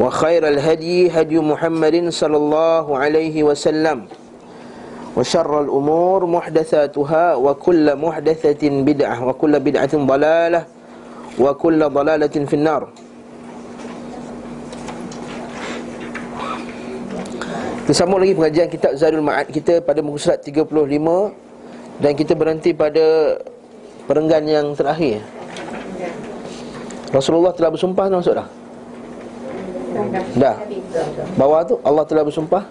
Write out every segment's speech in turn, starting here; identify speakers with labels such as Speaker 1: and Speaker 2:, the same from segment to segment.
Speaker 1: وخير الهدي هدي محمد صلى الله عليه وسلم وشر الأمور محدثاتها وكل محدثة بدعة وكل بدعة ضلالة وكل ضلالة في النار Kita sambung lagi pengajian kitab Zadul Ma'ad kita pada muka surat 35 Dan kita berhenti pada perenggan yang terakhir Rasulullah telah bersumpah dah masuk dah? Dah Bawah tu Allah telah bersumpah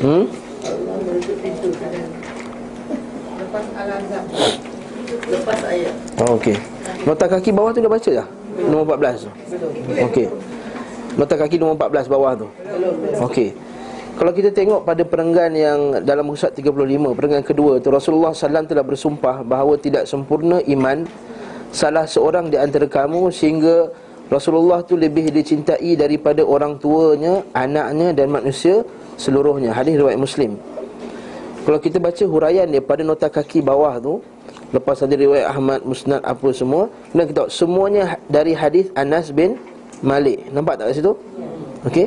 Speaker 1: Hmm?
Speaker 2: Lepas ayat
Speaker 1: Oh, okey. Nota kaki bawah tu dah baca dah? Nombor 14 tu. Okey. Nota kaki nombor 14 bawah tu. Okey. Kalau kita tengok pada perenggan yang dalam surat 35, perenggan kedua tu Rasulullah SAW telah bersumpah bahawa tidak sempurna iman salah seorang di antara kamu sehingga Rasulullah tu lebih dicintai daripada orang tuanya, anaknya dan manusia seluruhnya. Hadis riwayat Muslim. Kalau kita baca huraian dia pada nota kaki bawah tu Lepas ada riwayat Ahmad, Musnad apa semua Kemudian kita tahu semuanya dari hadis Anas bin Malik Nampak tak kat situ? Okey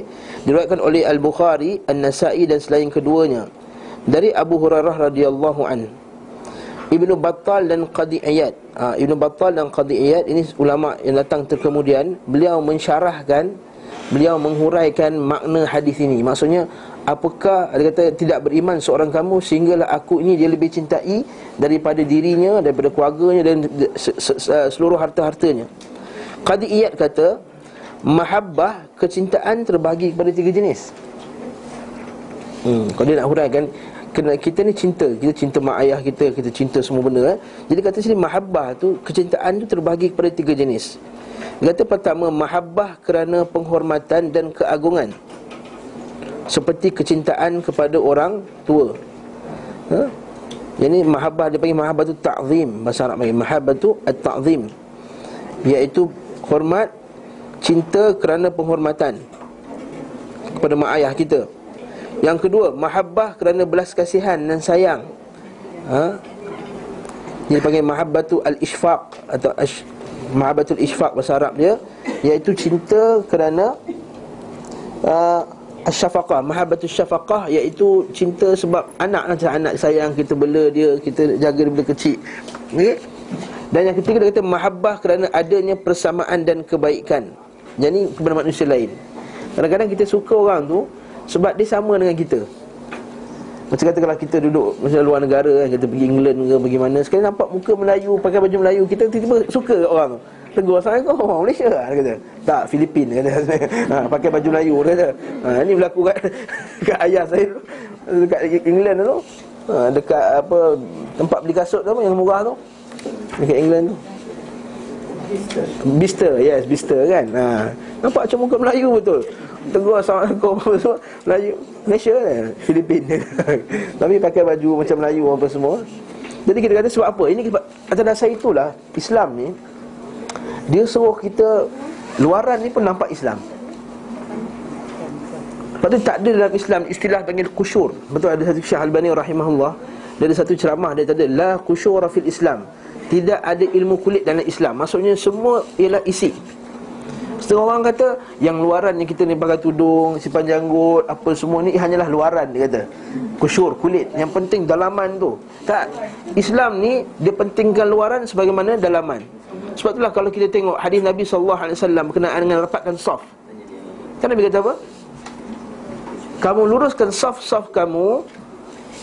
Speaker 1: Diriwayatkan oleh Al-Bukhari, An-Nasai dan selain keduanya Dari Abu Hurairah radhiyallahu an. Ibnu Battal dan Qadi Iyad ha, Ibnu Battal dan Qadi Iyad Ini ulama yang datang terkemudian Beliau mensyarahkan Beliau menghuraikan makna hadis ini. Maksudnya Apakah Dia kata tidak beriman seorang kamu Sehinggalah aku ini dia lebih cintai Daripada dirinya Daripada keluarganya Dan seluruh harta-hartanya? Qadi Iyad kata Mahabbah Kecintaan terbagi kepada tiga jenis. Hmm, Kalau dia nak huraikan Kena kita ni cinta Kita cinta mak ayah kita Kita cinta semua benda eh? Jadi kata sini Mahabbah tu Kecintaan tu terbagi kepada tiga jenis Dia kata pertama Mahabbah kerana penghormatan dan keagungan seperti kecintaan kepada orang tua. Ha? Ini mahabbah dia panggil mahabbah tu ta'zim bahasa Arab panggil mahabbah tu at-ta'zim iaitu hormat cinta kerana penghormatan kepada mak ayah kita. Yang kedua, mahabbah kerana belas kasihan dan sayang. Ha? Dia panggil mahabbatu al-ishfaq atau ash, mahabbatul ishfaq bahasa Arab dia iaitu cinta kerana uh, Asyafaqah, mahabbatus syafaqah iaitu cinta sebab anak macam anak sayang kita bela dia, kita jaga dia bila kecil. Okey. Dan yang ketiga dia kata mahabbah kerana adanya persamaan dan kebaikan. Jadi kepada manusia lain. Kadang-kadang kita suka orang tu sebab dia sama dengan kita. Macam kata kalau kita duduk macam luar negara kan, kita pergi England ke pergi mana, sekali nampak muka Melayu, pakai baju Melayu, kita tiba-tiba suka orang. Tegur Assalamualaikum orang Malaysia Dia kata. Tak Filipin kata. Ha, Pakai baju Melayu kata. Ha, Ini berlaku kat, kat ayah saya tu Dekat England tu. Ha, Dekat apa Tempat beli kasut tu apa Yang murah tu. Dekat England tu. Bister Yes Bister kan? Ha, Nampak macam muka Melayu betul. Tegur Assalamualaikum Melayu Malaysia kan? Filipin. Tapi pakai baju macam Melayu apa semua. Jadi kita kata sebab apa? Ini atas dasar itulah Islam ni dia suruh kita Luaran ni pun nampak Islam. Lepas tu tak ada dalam Islam Istilah panggil kusyur. Betul ada satu Syah Al-Bani rahimahullah Dia ada satu ceramah Dia kata La kusyura fil Islam. Tidak ada ilmu kulit dalam Islam. Maksudnya semua ialah isi Setengah orang kata Yang luaran yang kita ni pakai tudung Sipan janggut Apa semua ni Hanyalah luaran dia kata Kusyur kulit Yang penting dalaman tu Tak Islam ni Dia pentingkan luaran Sebagaimana dalaman sebab itulah kalau kita tengok hadis Nabi SAW berkenaan dengan rapatkan saf. Kan Nabi kata apa? Kamu luruskan saf-saf kamu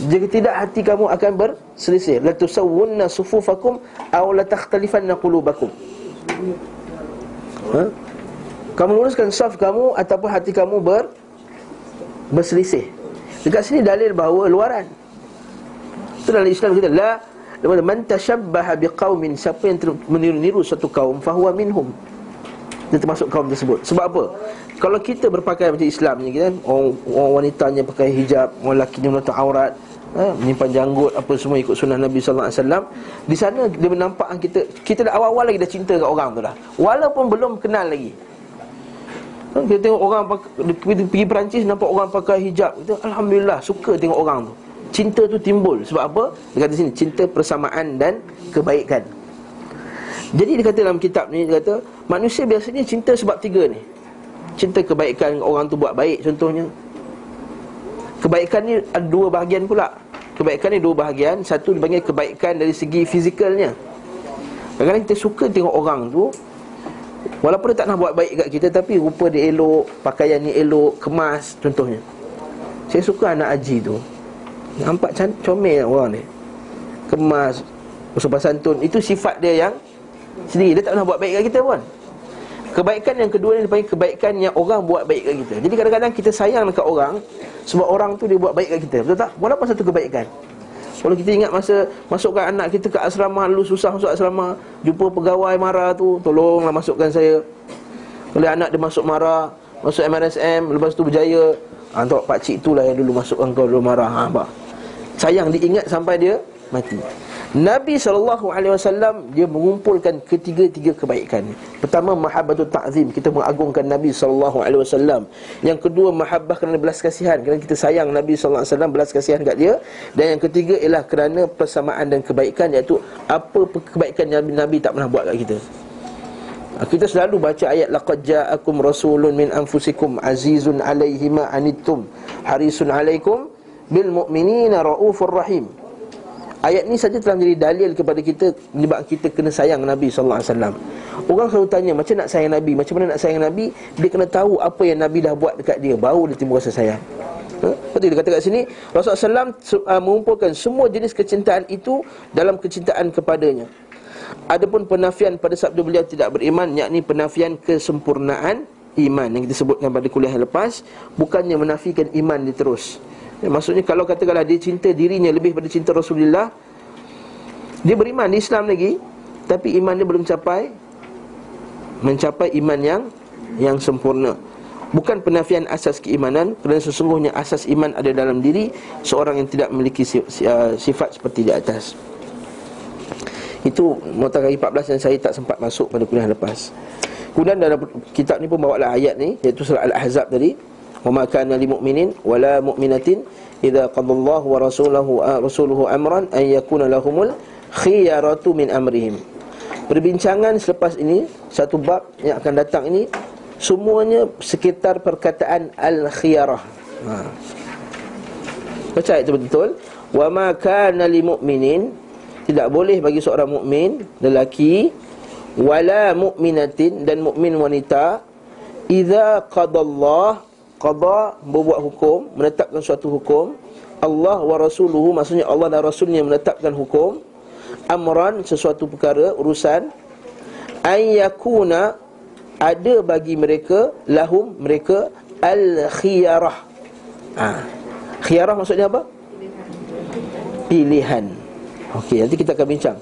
Speaker 1: jika tidak hati kamu akan berselisih. La tusawwunna sufufakum aw la takhtalifanna qulubakum. Ha? Kamu luruskan saf kamu ataupun hati kamu ber berselisih. Dekat sini dalil bahawa luaran. Itu dalam Islam kita la Man tashabbaha biqaumin siapa yang meniru-niru satu kaum fahuwa minhum. Dia termasuk kaum tersebut Sebab apa? Kalau kita berpakaian macam Islam ni kan Orang, orang wanitanya pakai hijab Orang lakinya menutup aurat ha, Menyimpan janggut Apa semua ikut sunnah Nabi SAW Di sana dia menampakkan kita Kita dah awal-awal lagi dah cinta kat orang tu dah Walaupun belum kenal lagi Kita tengok orang Pergi Perancis nampak orang pakai hijab. Kita, Alhamdulillah suka tengok orang tu. Cinta tu timbul. Sebab apa? Dia kata sini Cinta persamaan dan kebaikan. Jadi dia kata dalam kitab ni Dia kata Manusia biasanya cinta sebab tiga ni. Cinta kebaikan orang tu buat baik contohnya. Kebaikan ni ada dua bahagian pula. Kebaikan ni dua bahagian. Satu dipanggil kebaikan dari segi fizikalnya. Kadang-kadang kita suka tengok orang tu Walaupun dia tak nak buat baik kat kita Tapi rupa dia elok Pakaian ni elok Kemas contohnya. Saya suka anak Haji tu. Nampak cantik comel orang ni. Kemas Bersopan santun. Itu sifat dia yang Sendiri. Dia tak pernah buat baik kat kita pun. Kebaikan yang kedua ni dipanggil kebaikan yang orang buat baik kat kita. Jadi kadang-kadang kita sayang dekat orang Sebab orang tu dia buat baik kat kita. Betul tak? Walaupun satu kebaikan Kalau kita ingat masa masukkan anak kita ke asrama Lalu susah masuk asrama Jumpa pegawai marah tu Tolonglah masukkan saya. Kalau anak dia masuk marah Masuk MRSM Lepas tu berjaya. Ha, Tengok pakcik tu lah yang dulu masukkan kau dulu marah. Ha? Sayang diingat sampai dia mati Nabi SAW dia mengumpulkan ketiga-tiga kebaikan. Pertama mahabbatut ta'zim. Kita mengagungkan Nabi SAW Yang kedua mahabbah kerana belas kasihan. Kerana kita sayang Nabi SAW belas kasihan kat dia. Dan yang ketiga ialah kerana persamaan dan kebaikan Iaitu apa kebaikan yang Nabi, Nabi tak pernah buat kat kita. Kita selalu baca ayat laqad ja'akum rasulun min anfusikum azizun alaihi ma anittum harisun alaikum bil mu'minina raufur rahim Ayat ni saja telah menjadi dalil kepada kita Menyebabkan kita kena sayang Nabi SAW Orang selalu tanya macam nak sayang Nabi? Macam mana nak sayang Nabi? Dia kena tahu apa yang Nabi dah buat dekat dia. Baru dia timbul rasa sayang. Ha? Seperti dia kata kat sini Rasulullah SAW uh, mengumpulkan semua jenis kecintaan itu Dalam kecintaan kepadanya. Adapun penafian pada sabda beliau tidak beriman Yakni penafian kesempurnaan iman Yang kita sebutkan pada kuliah lepas Bukannya menafikan iman dia terus Ya, maksudnya kalau katakanlah dia cinta dirinya lebih pada cinta Rasulullah Dia beriman di Islam lagi Tapi iman dia belum capai Mencapai iman yang yang sempurna. Bukan penafian asas keimanan Kerana sesungguhnya asas iman ada dalam diri Seorang yang tidak memiliki uh, sifat seperti di atas. Itu kaki 14 yang saya tak sempat masuk pada kuliah lepas. Kemudian dalam kitab ni pun bawa lah ayat ni Iaitu surah Al-Ahzab tadi wa ma kana lil mu'minin wa la mu'minatin idza qadha Allah wa rasuluhu rasuluhu amran an yakuna lahumul khiyaratu min amrihim. Perbincangan selepas ini satu bab yang akan datang ini semuanya sekitar perkataan al khiyarah ha. baca itu betul. Wa ma kana lil mu'minin tidak boleh bagi seorang mukmin lelaki wala mu'minatin dan mukmin wanita idza qadallahu qada membuat hukum menetapkan suatu hukum. Allah wa rasuluhu maksudnya Allah dan rasulnya menetapkan hukum. Amran sesuatu perkara urusan. Ay yakuna ada bagi mereka lahum mereka al khiyarah ha. khiyarah maksudnya apa? Pilihan. Okey nanti kita akan bincang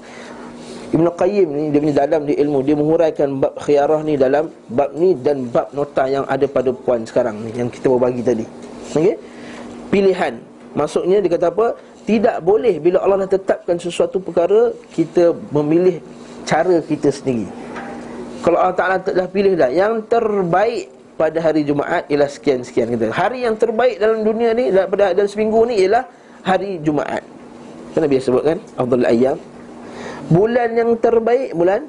Speaker 1: Ibn Qayyim ni dia punya dalam di ilmu dia menguraikan bab khiyarah ni dalam bab ni dan bab nota yang ada pada puan sekarang ni yang kita bawa bagi tadi. Okey. Pilihan. Maksudnya dia kata apa? Tidak boleh bila Allah dah tetapkan sesuatu perkara kita memilih cara kita sendiri. Kalau Allah Taala telah pilih dah yang terbaik pada hari Jumaat ialah sekian-sekian kita. Hari yang terbaik dalam dunia ni pada dalam seminggu ni ialah hari Jumaat. Kan Nabi sebutkan afdal ayyam Bulan yang terbaik bulan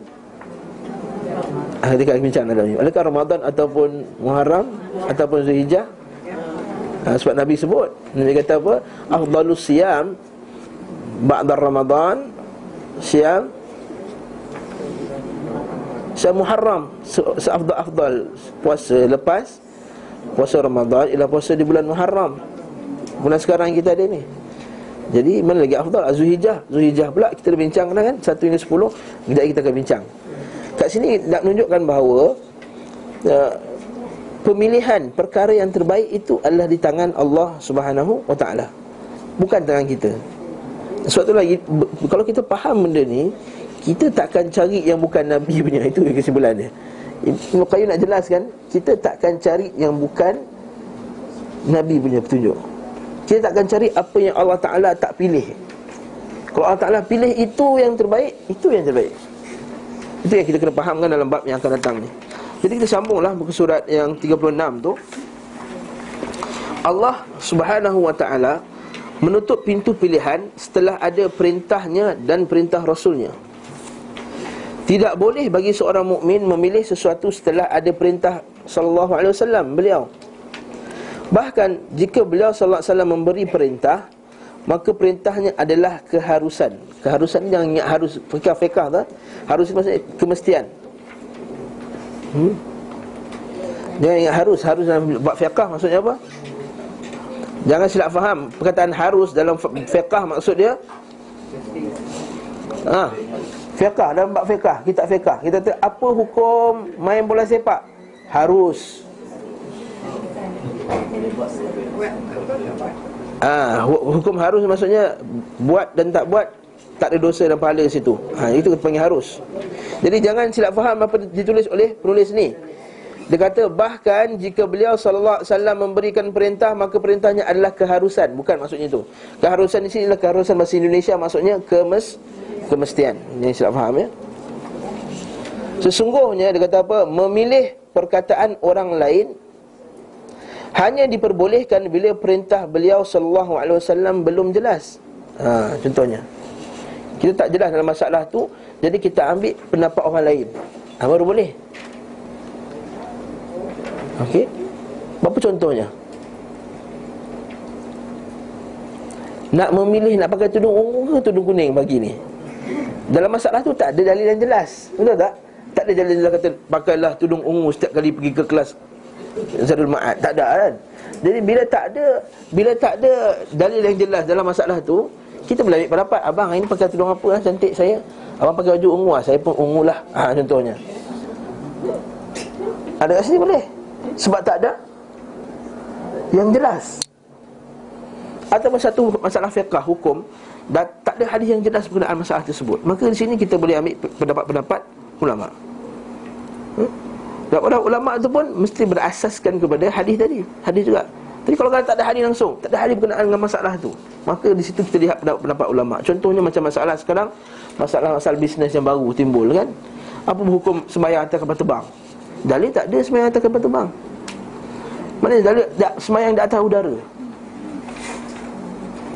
Speaker 1: Ah, kita bincang dalam ni. Adakah Ramadan ataupun Muharram ataupun Zulhijjah? Ha, sebab Nabi sebut Nabi kata apa? Afdalus siyam Ba'da Ramadan Siyam Siyam Muharram Seafdal-afdal Puasa lepas Puasa Ramadan Ialah puasa di bulan Muharram Bulan sekarang kita ada ni jadi mana lagi afdal? Zuhijjah Zuhijjah pula kita dah bincang kan? Satu hingga sepuluh Kejap kita akan bincang. Kat sini nak menunjukkan bahawa uh, Pemilihan perkara yang terbaik itu adalah di tangan Allah Subhanahu Taala. Bukan tangan kita. Sebab tu lagi Kalau kita faham benda ni Kita takkan cari yang bukan Nabi punya. Itu kesimpulan dia Ibn Qayyim nak jelaskan Kita takkan cari yang bukan Nabi punya petunjuk Kita takkan cari apa yang Allah Ta'ala tak pilih. Kalau Allah Ta'ala pilih itu yang terbaik Itu yang terbaik. Itu yang kita kena fahamkan dalam bab yang akan datang ni. Jadi kita sambunglah muka surat yang 36 tu. Allah Subhanahu Wa Ta'ala Menutup pintu pilihan Setelah ada perintahnya dan perintah Rasulnya. Tidak boleh bagi seorang mukmin memilih sesuatu setelah ada perintah sallallahu alaihi wasallam beliau. Bahkan jika beliau sallallahu alaihi wasallam memberi perintah, maka perintahnya adalah keharusan. Keharusan yang ingat harus fikah-fikah tu, harus maksudnya kemestian. Hmm? Jangan ingat harus, harus dalam bab fiqah maksudnya apa? Jangan silap faham perkataan harus dalam fiqah maksud dia Ha, Fiqah dalam bab fiqah, kitab fiqah. Kita kata apa hukum main bola sepak? Harus. Ah, hukum harus maksudnya buat dan tak buat tak ada dosa dan pahala di situ. Ha, itu panggil harus. Jadi jangan silap faham apa ditulis oleh penulis ni. Dia kata bahkan jika beliau sallallahu alaihi wasallam memberikan perintah maka perintahnya adalah keharusan, bukan maksudnya itu. Keharusan di sini adalah keharusan bahasa Indonesia maksudnya kemes kemestian Ini silap faham ya Sesungguhnya dia kata apa Memilih perkataan orang lain Hanya diperbolehkan bila perintah beliau Sallallahu alaihi wasallam belum jelas. Ha, Contohnya. Kita tak jelas dalam masalah tu Jadi kita ambil pendapat orang lain. Ha, Baru boleh. Okey. Apa contohnya? Nak memilih nak pakai tudung ungu ke tudung kuning pagi ni? Dalam masalah tu tak ada dalil yang jelas. Betul tak? Tak ada dalil yang kata Pakailah tudung ungu setiap kali pergi ke kelas Zadul Ma'ad. Tak ada kan? Jadi bila tak ada Bila tak ada dalil yang jelas dalam masalah tu Kita boleh ambil pendapat. Abang ini pakai tudung apa lah cantik saya? Abang pakai baju ungu lah Saya pun ungu lah. Ha, Contohnya. Ada kat sini boleh? Sebab tak ada Yang jelas. Atau satu masalah fiqah hukum dan tak ada hadis yang jelas berkenaan masalah tersebut. Maka di sini kita boleh ambil pendapat-pendapat ulama. Hmm? Dan orang ulama itu pun mesti berasaskan kepada hadis tadi. Hadis juga. Tapi kalau tak ada hadis langsung tak ada hadis berkenaan dengan masalah itu maka di situ kita lihat pendapat-pendapat ulama. Contohnya macam masalah sekarang masalah-masalah bisnes yang baru timbul kan? Apa hukum sembahyang atas kapal terbang? Dalil tak ada sembahyang atas kapal terbang. Mana dalil sembahyang di atas udara?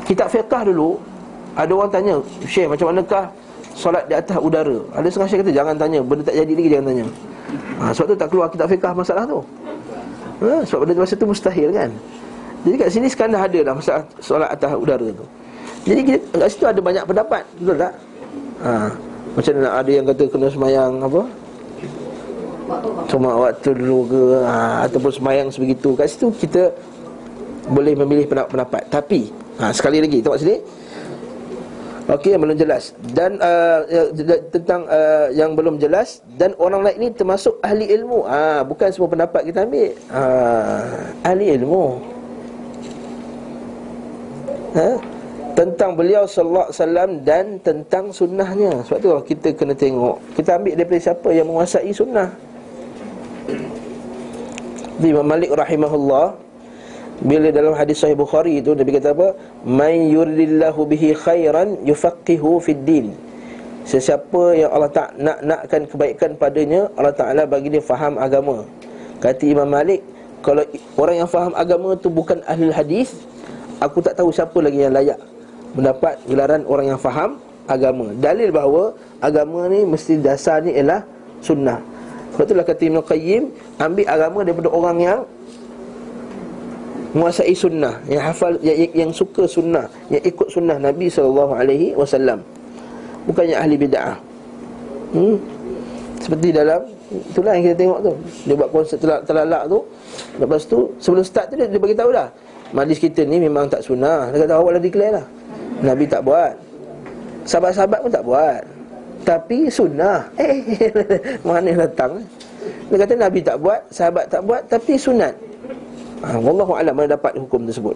Speaker 1: Kitab fiqah dulu ada orang tanya Syekh macam manakah Solat di atas udara? Ada syekh kata jangan tanya Benda tak jadi lagi jangan tanya ha, Sebab tu tak keluar kitab fiqah masalah tu. Ha, Sebab benda masa tu mustahil kan. Jadi kat sini sekarang dah ada dah Masalah solat atas udara tu. Jadi kat situ ada banyak pendapat Betul tak? Ha, macam mana ada yang kata kena semayang apa? Cuma waktu dulu ke ha, Ataupun semayang sebegitu. Kat situ kita Boleh memilih pendapat. Tapi ha, Sekali lagi Tengok sini Okey yang belum jelas dan uh, tentang uh, yang belum jelas dan orang lain ini termasuk ahli ilmu. Ha, bukan semua pendapat kita ambil. Ha, ahli ilmu. Ha? Tentang beliau sallallahu alaihi wasallam dan tentang sunnahnya. Sebab tu kita kena tengok. Kita ambil daripada siapa yang menguasai sunnah. Imam Malik rahimahullah bila dalam hadis sahih Bukhari itu Nabi kata apa? "Man yuridillahu bihi khairan yufaqihu fid din." Sesiapa yang Allah tak nak nakkan kebaikan padanya, Allah Taala bagi dia faham agama. Kata Imam Malik, kalau orang yang faham agama itu bukan ahli hadis, aku tak tahu siapa lagi yang layak mendapat gelaran orang yang faham agama. Dalil bahawa agama ni mesti dasar ni ialah sunnah. Sebab itulah kata Ibn Qayyim Ambil agama daripada orang yang menguasai sunnah yang hafal yang, yang suka sunnah yang ikut sunnah Nabi sallallahu alaihi wasallam. Bukannya ahli bid'ah. Hmm? seperti dalam itulah yang kita tengok tu. Dia buat konsert telak, telalak tu. Lepas tu sebelum start tu dia, dia bagi tahu dah. Majlis kita ni memang tak sunnah. Dia kata awak dah declare lah. Nabi tak buat. Sahabat-sahabat pun tak buat. Tapi sunnah. Eh mana datang? Dia kata Nabi tak buat sahabat tak buat tapi sunat ha, Wallahu a'lam mana dapat hukum tersebut.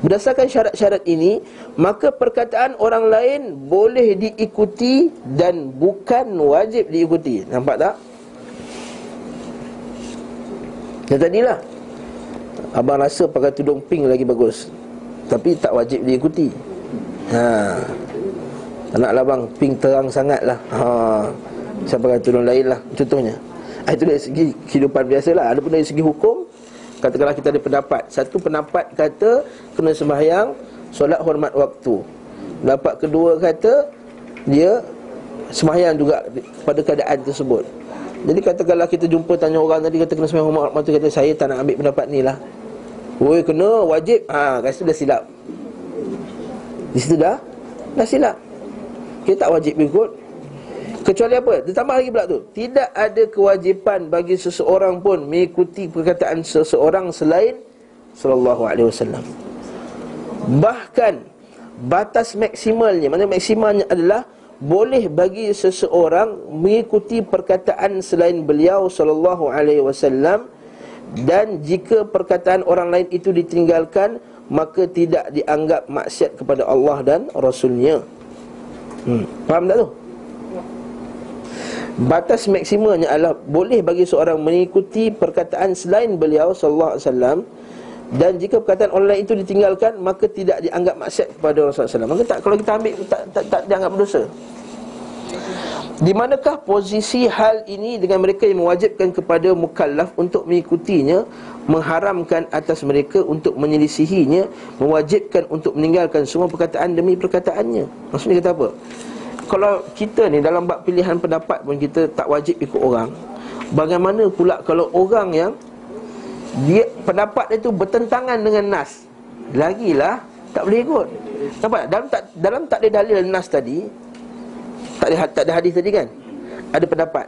Speaker 1: Berdasarkan syarat-syarat ini Maka perkataan orang lain Boleh diikuti Dan bukan wajib diikuti. Nampak tak? Yang tadilah. Abang rasa pakai tudung pink lagi bagus. Tapi tak wajib diikuti. Ha. Tak naklah bang. Pink terang sangat lah Ha. Saya pakai tudung lain lah Contohnya. Ha, Itu dari segi kehidupan biasa lah. Ada pun dari segi hukum Katakanlah kita ada pendapat. Satu pendapat kata Kena sembahyang Solat hormat waktu. Pendapat kedua kata Dia Sembahyang juga pada keadaan tersebut. Jadi katakanlah kita jumpa tanya orang tadi Kata kena sembahyang hormat waktu Kata saya tak nak ambil pendapat ni lah. Oi kena wajib. Ha, Kat situ dah silap. Di situ dah Dah silap. Kita tak wajib ikut Kecuali apa? Ditambah lagi pula tu Tidak ada kewajipan bagi seseorang pun Mengikuti perkataan seseorang selain Sallallahu alaihi wasallam Bahkan Batas maksimalnya Maksudnya maksimalnya adalah Boleh bagi seseorang Mengikuti perkataan selain beliau Sallallahu alaihi wasallam Dan jika perkataan orang lain itu ditinggalkan Maka tidak dianggap maksiat kepada Allah dan Rasulnya hmm. Faham tak tu? Batas maksimumnya adalah boleh bagi seorang mengikuti perkataan selain beliau sallallahu alaihi wasallam dan jika perkataan orang lain itu ditinggalkan maka tidak dianggap maksiat kepada Rasulullah SAW. Maka tak kalau kita ambil tak tak, tak dianggap berdosa. Di manakah posisi hal ini dengan mereka yang mewajibkan kepada mukallaf untuk mengikutinya, mengharamkan atas mereka untuk menyelisihinya, mewajibkan untuk meninggalkan semua perkataan demi perkataannya. Maksudnya kata apa? Kalau kita ni dalam bab pilihan pendapat pun kita tak wajib ikut orang. Bagaimana pula kalau orang yang dia pendapat itu bertentangan dengan nas? Lagilah tak boleh ikut. Nampak dalam tak dalam tak ada dalil nas tadi tak ada tak ada hadis tadi kan? Ada pendapat.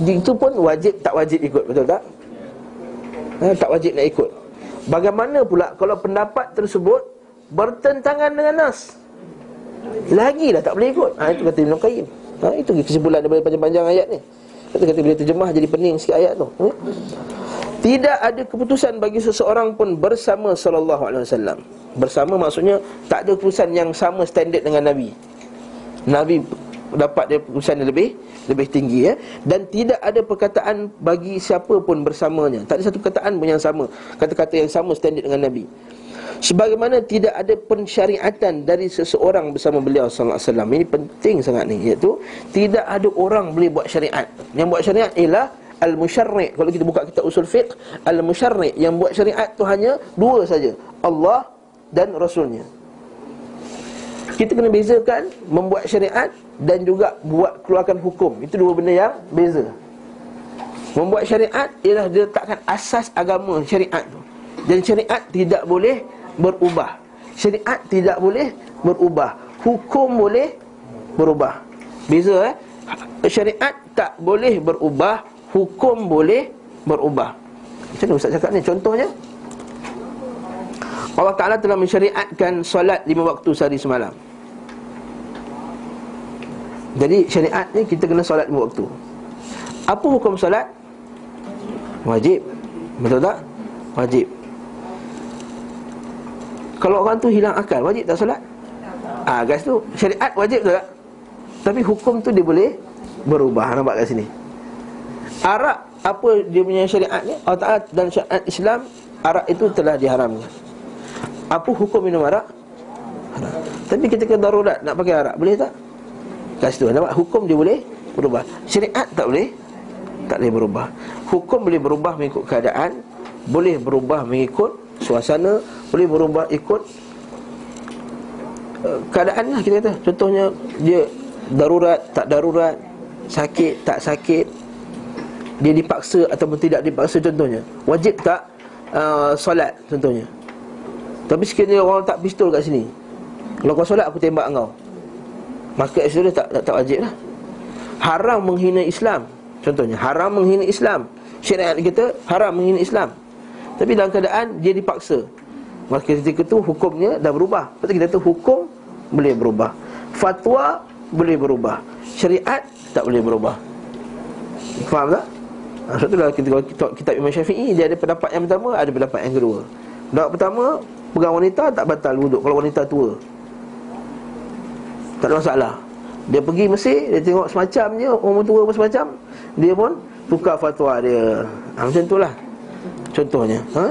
Speaker 1: Itu pun wajib tak wajib ikut betul tak? Ha, tak wajib nak ikut. Bagaimana pula kalau pendapat tersebut bertentangan dengan nas lagi dah tak boleh ikut. Ha, Itu kata Ibn Qayyim. Ha, Itu kesimpulan daripada panjang-panjang ayat ni. Kata-kata bila terjemah jadi pening sikit ayat tu. Ha? Tidak ada keputusan bagi seseorang pun bersama Wasallam. Bersama maksudnya Tak ada keputusan yang sama standard dengan Nabi. Nabi dapat dia keputusan yang lebih lebih tinggi ya. Dan tidak ada perkataan bagi siapa pun bersamanya. Tak ada satu perkataan pun yang sama. Kata-kata yang sama standard dengan nabi Sebagaimana tidak ada pensyariatan dari seseorang bersama beliau sallallahu alaihi wasallam. Ini penting sangat ni iaitu tidak ada orang boleh buat syariat. Yang buat syariat ialah al-musyarri'. Kalau kita buka kitab usul fiqh, al-musyarri' yang buat syariat tu hanya dua saja, Allah dan rasulnya. Kita kena bezakan membuat syariat dan juga buat keluarkan hukum. Itu dua benda yang beza. Membuat syariat ialah diletakkan asas agama syariat tu. Dan syariat tidak boleh berubah. Syariat tidak boleh berubah. Hukum boleh berubah. Beza eh? Syariat tak boleh berubah Hukum boleh berubah. Macam mana Ustaz cakap ni? Contohnya? Allah Ta'ala telah mensyariatkan Solat lima waktu sehari semalam. Jadi syariat ni kita kena solat lima waktu. Apa hukum solat? Wajib. Betul tak? Wajib kalau orang tu hilang akal Wajib tak solat? Ah, guys tu Syariat wajib tak? Tapi hukum tu dia boleh Berubah Nampak kat sini Arak Apa dia punya syariat ni Allah Ta'ala dan syariat Islam Arak itu telah diharamkan Apa hukum minum arak? Haram. Tapi ketika darurat Nak pakai arak Boleh tak? Kat situ Nampak hukum dia boleh Berubah Syariat tak boleh Tak boleh berubah Hukum boleh berubah mengikut keadaan Boleh berubah mengikut suasana boleh berubah ikut uh, keadaan lah kita kata. Contohnya dia darurat tak darurat sakit tak sakit dia dipaksa ataupun tidak dipaksa contohnya. Wajib tak uh, solat contohnya? Tapi sekiranya orang tak pistol kat sini kalau kau solat aku tembak kau maka itu tak, tak, tak wajib lah haram menghina Islam contohnya. Haram menghina Islam. Syariat kita haram menghina Islam tapi dalam keadaan dia dipaksa. Maka ketika itu hukumnya dah berubah. Lepas kita tahu hukum boleh berubah. Fatwa boleh berubah. Syariat tak boleh berubah. Faham tak? Ha, sebab itulah kita, kalau kita, kitab Imam Syafi'i Dia ada pendapat yang pertama, ada pendapat yang kedua. Pendapat pertama, pegang wanita tak batal wuduk Kalau wanita tua. Tak ada masalah. Dia pergi Mesir, dia tengok semacamnya Orang tua pun semacam Dia pun tukar fatwa dia. Ha, Macam itulah Contohnya ha?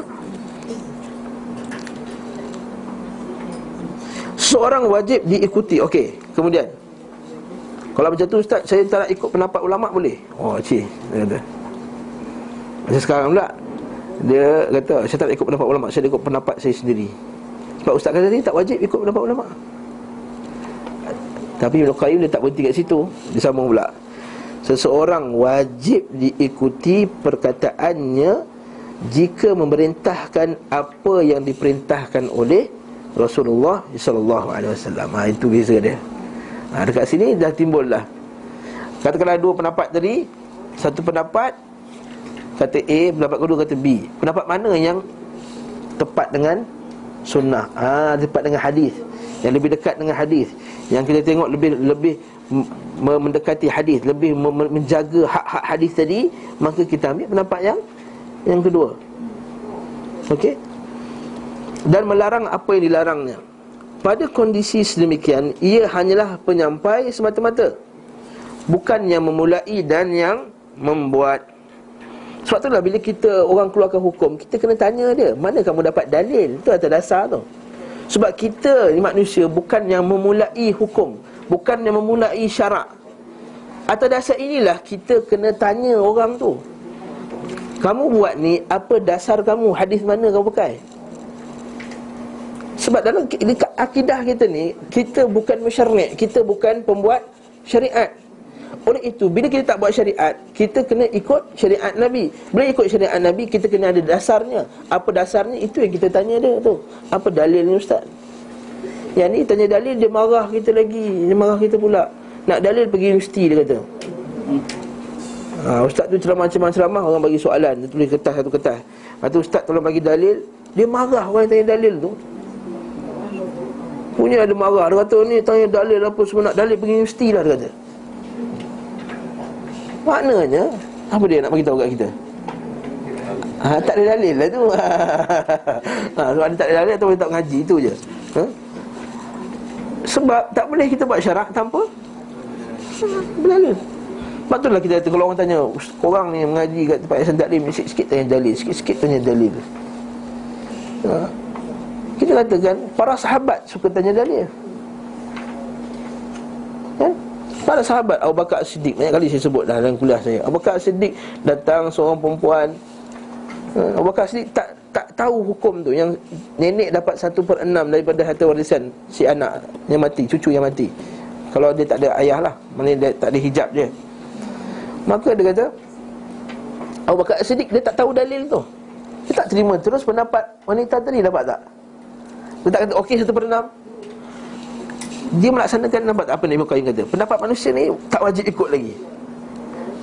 Speaker 1: Seorang wajib diikuti Okey, kemudian. Kalau macam tu Ustaz, saya tak nak ikut pendapat ulama' boleh? Oh, cik Dia kata. Macam sekarang pula Dia kata, saya tak nak ikut pendapat ulama' Saya ikut pendapat saya sendiri. Sebab Ustaz kata tadi tak wajib ikut pendapat ulama' Tapi Ibn Qayyim dia tak berhenti kat situ. Dia sambung pula. Seseorang wajib diikuti perkataannya Jika memerintahkan apa yang diperintahkan oleh Rasulullah sallallahu alaihi wasallam. Ha itu beza dia. Ha dekat sini dah timbul lah. Katakanlah dua pendapat tadi, satu pendapat kata A, pendapat kedua kata B. Pendapat mana yang tepat dengan sunnah? Ha tepat dengan hadis. Yang lebih dekat dengan hadis. Yang kita tengok lebih lebih mendekati hadis, lebih menjaga hak-hak hadis tadi, maka kita ambil pendapat yang yang kedua. Okey? dan melarang apa yang dilarangnya. Pada kondisi sedemikian, ia hanyalah penyampai semata-mata. Bukan yang memulai dan yang membuat. Sebab itulah bila kita orang keluarkan hukum, kita kena tanya dia, mana kamu dapat dalil? Itu atas dasar tu. Sebab kita ni manusia bukan yang memulai hukum, bukan yang memulai syarak. Atas dasar inilah kita kena tanya orang tu. Kamu buat ni apa dasar kamu? Hadis mana kamu pakai? Sebab dalam akidah kita ni Kita bukan masyarakat Kita bukan pembuat syariat. Oleh itu, bila kita tak buat syariat Kita kena ikut syariat Nabi. Bila ikut syariat Nabi, kita kena ada dasarnya. Apa dasarnya, itu yang kita tanya dia tu. Apa dalilnya Ustaz? Yang ni tanya dalil, dia marah kita lagi. Dia marah kita pula. Nak dalil pergi universiti, dia kata ha, Ustaz tu ceramah-ceramah Orang bagi soalan, dia tulis kertas satu kertas. Lepas tu Ustaz tolong bagi dalil Dia marah. Orang yang tanya dalil tu. Punya ada marah. Dia kata ni tanya dalil apa semua nak dalil pergi universiti lah dia kata. Maknanya Apa dia nak beritahu kat kita? Ha, Tak ada dalil lah tu. Ha, Sebab dia tak ada dalil atau dia tak ngaji tu je. Ha? Sebab tak boleh kita buat syarak tanpa? Berdalil Sebab tu lah kita kata Kalau orang tanya Korang ni mengaji kat tempat yayasan taklim Sikit-sikit tanya dalil Sikit-sikit tanya dalil ha? Kita katakan para sahabat suka tanya dalil. Kan? Para sahabat Abu Bakar Siddiq banyak kali saya sebut dalam kuliah saya. Abu Bakar Siddiq datang seorang perempuan ha, Abu Bakar Siddiq tak tak tahu hukum tu yang nenek dapat satu per enam daripada harta warisan si anak yang mati, cucu yang mati. Kalau dia tak ada ayah lah, mana dia tak ada hijab dia. Maka dia kata Abu Bakar Siddiq dia tak tahu dalil tu. Dia tak terima. Terus pendapat wanita tadi dapat tak? Dia tak kata okey satu per enam. Dia melaksanakan nampak apa Nabi Qayyim kata? Pendapat manusia ni tak wajib ikut lagi.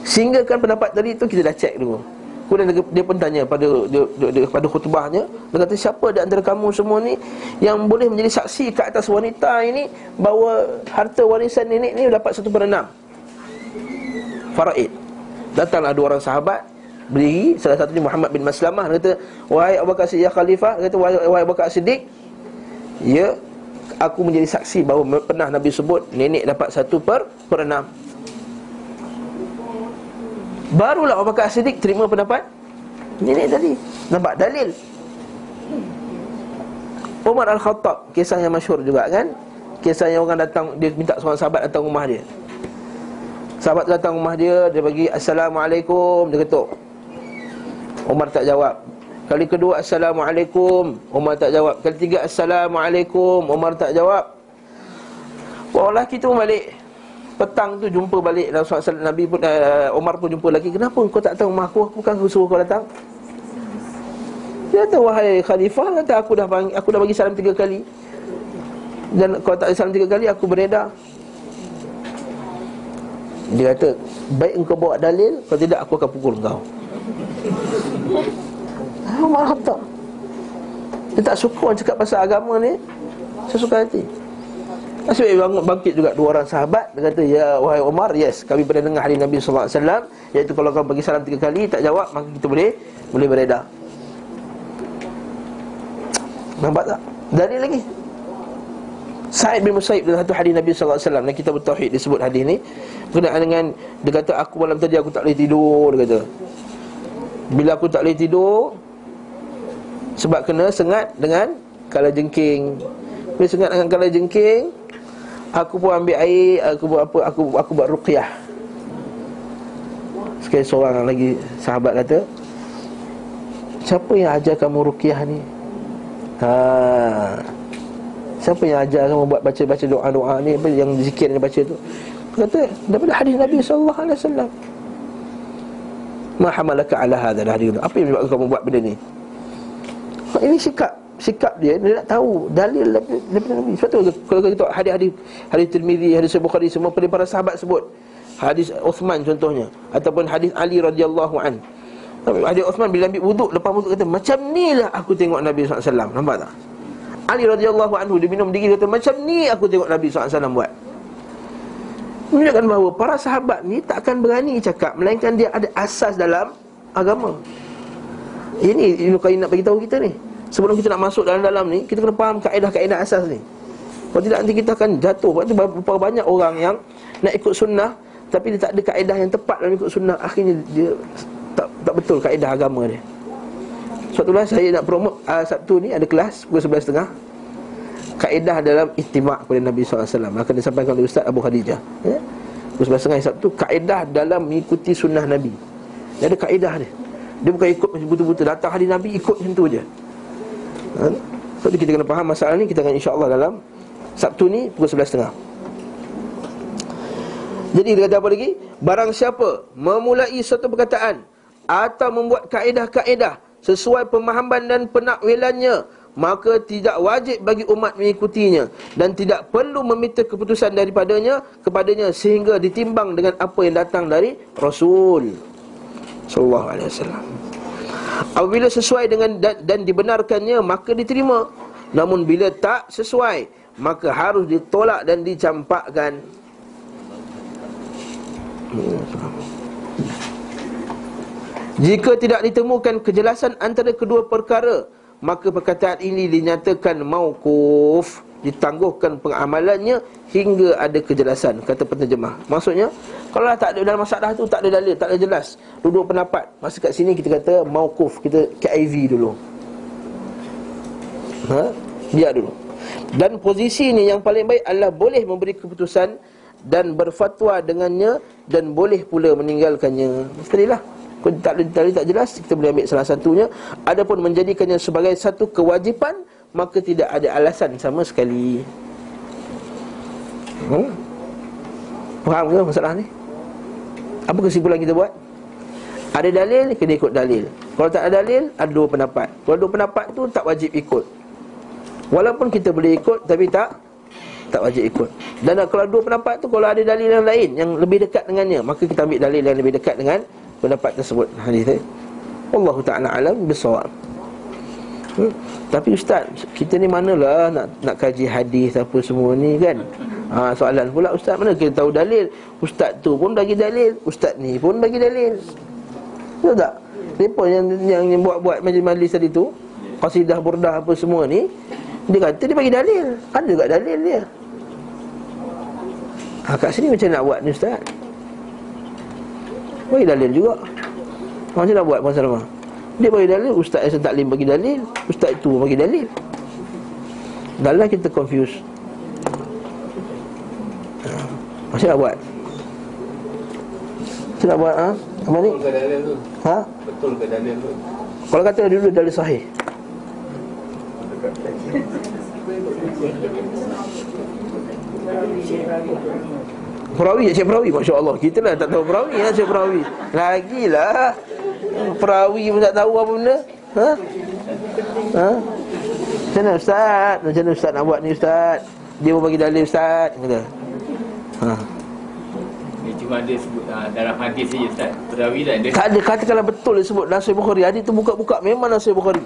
Speaker 1: Sehingga kan pendapat tadi tu kita dah cek dulu. Kemudian dia pun tanya pada dia, dia, dia, pada khutbahnya Dia kata siapa di antara kamu semua ni Yang boleh menjadi saksi ke atas wanita ini Bahawa harta warisan nenek ni dapat satu per enam Faraid. Datanglah dua orang sahabat Berdiri. Salah satunya Muhammad bin Maslamah. Dia kata Wahai Abu Bakar Siddiq Khalifah Dia kata Wahai Abu Bakar Siddiq Ya Aku menjadi saksi bahawa pernah Nabi sebut Nenek dapat satu per, per enam. Barulah Abu Bakar Siddiq terima pendapat Nenek tadi. Nampak dalil? Umar Al-Khattab Kisah yang masyur juga kan? Kisah yang orang datang Dia minta seorang sahabat datang rumah dia Sahabat datang rumah dia Dia bagi Assalamualaikum. Dia ketuk. Umar tak jawab. Kali kedua Assalamualaikum. Umar tak jawab. Kali tiga Assalamualaikum. Umar tak jawab. Wah lelaki tu balik. Petang tu jumpa balik. Rasulullah Nabi pun uh, Umar pun jumpa lagi. Kenapa kau tak tahu rumah aku? Aku bukan aku suruh kau datang. Dia kata Wahai Khalifah Kata aku dah bagi, aku dah bagi salam tiga kali. Dan kau tak salam tiga kali Aku beredar Dia kata Baik engkau bawa dalil Kalau tidak aku akan pukul kau Umar Khattab Dia tak suka orang cakap pasal agama ni. Saya suka hati. Asyik bangun bangkit juga dua orang sahabat. Dia kata, ya wahai Umar, yes Kami pernah dengar hadis Nabi SAW Iaitu kalau kau bagi salam tiga kali, tak jawab Maka kita boleh, boleh beredar. Nampak tak? Dari lagi. Sa'id bin Musaib dalam satu hadis Nabi SAW Dan kita bertauhid disebut hadis ni Berkenaan dengan Dia kata aku malam tadi aku tak boleh tidur Dia kata Bila aku tak boleh tidur Sebab kena sengat dengan kala jengking. Bila sengat dengan kala jengking, aku pun ambil air, aku buat apa? Aku aku buat ruqyah. Sekali seorang lagi sahabat kata, Siapa yang ajar kamu ruqyah ni? Ha. Siapa yang ajar kamu buat baca-baca doa-doa ni apa yang zikir yang baca tu? Kata daripada hadis Nabi sallallahu alaihi wasallam. Ma hamalaka ala hadha hari Apa yang menyebabkan kamu buat benda ni? Ini sikap sikap dia dia nak tahu dalil daripada Nabi. Sebab tu kalau kita tengok hadis-hadis hadis Tirmizi, hadis Bukhari semua pada para sahabat sebut. Hadis Uthman contohnya ataupun hadis Ali radhiyallahu an. Hadis Uthman bila ambil wuduk lepas wuduk kata macam ni lah aku tengok Nabi SAW Nampak tak? Ali radhiyallahu anhu dia minum diri kata macam ni aku tengok Nabi SAW buat. Menunjukkan bahawa para sahabat ni tak akan berani cakap melainkan dia ada asas dalam agama. Ini Ibnu Qayyim nak bagi tahu kita ni. Sebelum kita nak masuk dalam-dalam ni, kita kena faham kaedah-kaedah asas ni. Kalau tidak nanti kita akan jatuh. Berapa banyak orang yang nak ikut sunnah tapi dia tak ada kaedah yang tepat dalam ikut sunnah, akhirnya dia tak tak betul kaedah agama dia. Sebab itulah saya nak promote uh, Sabtu ni ada kelas pukul 11.30 Kaedah dalam itimak kepada Nabi SAW Akan disampaikan oleh Ustaz Abu Khadijah ya? Pukul 11.30 Sabtu Kaedah dalam mengikuti sunnah Nabi. Dia ada kaedah dia. Dia bukan ikut betul-betul Datang hari Nabi ikut macam tu je. Ha? Sebab tu kita kena faham masalah ni Kita akan insyaAllah dalam Sabtu ni pukul 11.30 Jadi dia kata apa lagi? Barang siapa memulai satu perkataan Atau membuat kaedah-kaedah Sesuai pemahaman dan penakwilannya Maka tidak wajib bagi umat mengikutinya Dan tidak perlu meminta keputusan daripadanya Kepadanya sehingga ditimbang dengan apa yang datang dari Rasul Sallallahu alaihi wasallam. Apabila sesuai dengan dan, dibenarkannya Maka diterima. Namun bila tak sesuai Maka harus ditolak dan dicampakkan. Jika tidak ditemukan kejelasan antara kedua perkara Maka perkataan ini dinyatakan mauquf Ditangguhkan pengamalannya hingga ada kejelasan Kata penterjemah Maksudnya Kalau tak ada dalam masalah tu tak ada dalil, tak ada jelas. Duduk pendapat. Masa kat sini kita kata mauquf Kita KIV dulu. Ha? Biar dulu. Dan posisi ini yang paling baik adalah boleh memberi keputusan Dan berfatwa dengannya Dan boleh pula meninggalkannya. Mesti tak, tak, tak jelas Kita boleh ambil salah satunya Adapun menjadikannya sebagai satu kewajipan Maka tidak ada alasan sama sekali hmm? Faham ke masalah ni? Apa kesimpulan kita buat? Ada dalil, kena ikut dalil Kalau tak ada dalil, ada dua pendapat Kalau dua pendapat tu tak wajib ikut Walaupun kita boleh ikut Tapi tak tak wajib ikut Dan kalau dua pendapat tu Kalau ada dalil yang lain Yang lebih dekat dengannya Maka kita ambil dalil yang lebih dekat dengan pendapat tersebut hadis tadi. Wallahu taala alam bisawab. Hmm? Tapi ustaz, kita ni manalah nak nak kaji hadis apa semua ni kan? Ha, soalan pula ustaz mana kita tahu dalil? Ustaz tu pun bagi dalil, ustaz ni pun bagi dalil. Betul tak? Siapa yang yang, yang buat-buat majlis-majlis tadi tu? Qasidah burdah apa semua ni? Dia kata dia bagi dalil. Ada juga dalil dia. Ha, kat sini macam nak buat ni ustaz? Bagi dalil juga Macam nak buat Puan Salama Dia bagi dalil Ustaz Hasan Taklim bagi dalil Ustaz itu bagi dalil Dalam kita confuse ha. Macam nak buat Macam nak buat ha? Apa ni? Ha? Betul ke dalil tu? Kalau kata dulu dalil sahih Perawi Cik Perawi Masya Allah Kita lah tak tahu perawi ya Cik Perawi. Lagilah. Perawi pun tak tahu apa benda. Ha? Ha? Macam mana Ustaz? Macam mana Ustaz nak buat ni Ustaz? Dia pun bagi dalil Ustaz Kata. Ha.
Speaker 3: Cuma dia sebut uh, dalam hadis saja Ustaz. Perawi lah dia.
Speaker 1: Tak ada katakanlah betul dia sebut Nasir Bukhari. Hadis tu buka-buka Memang Nasir Bukhari.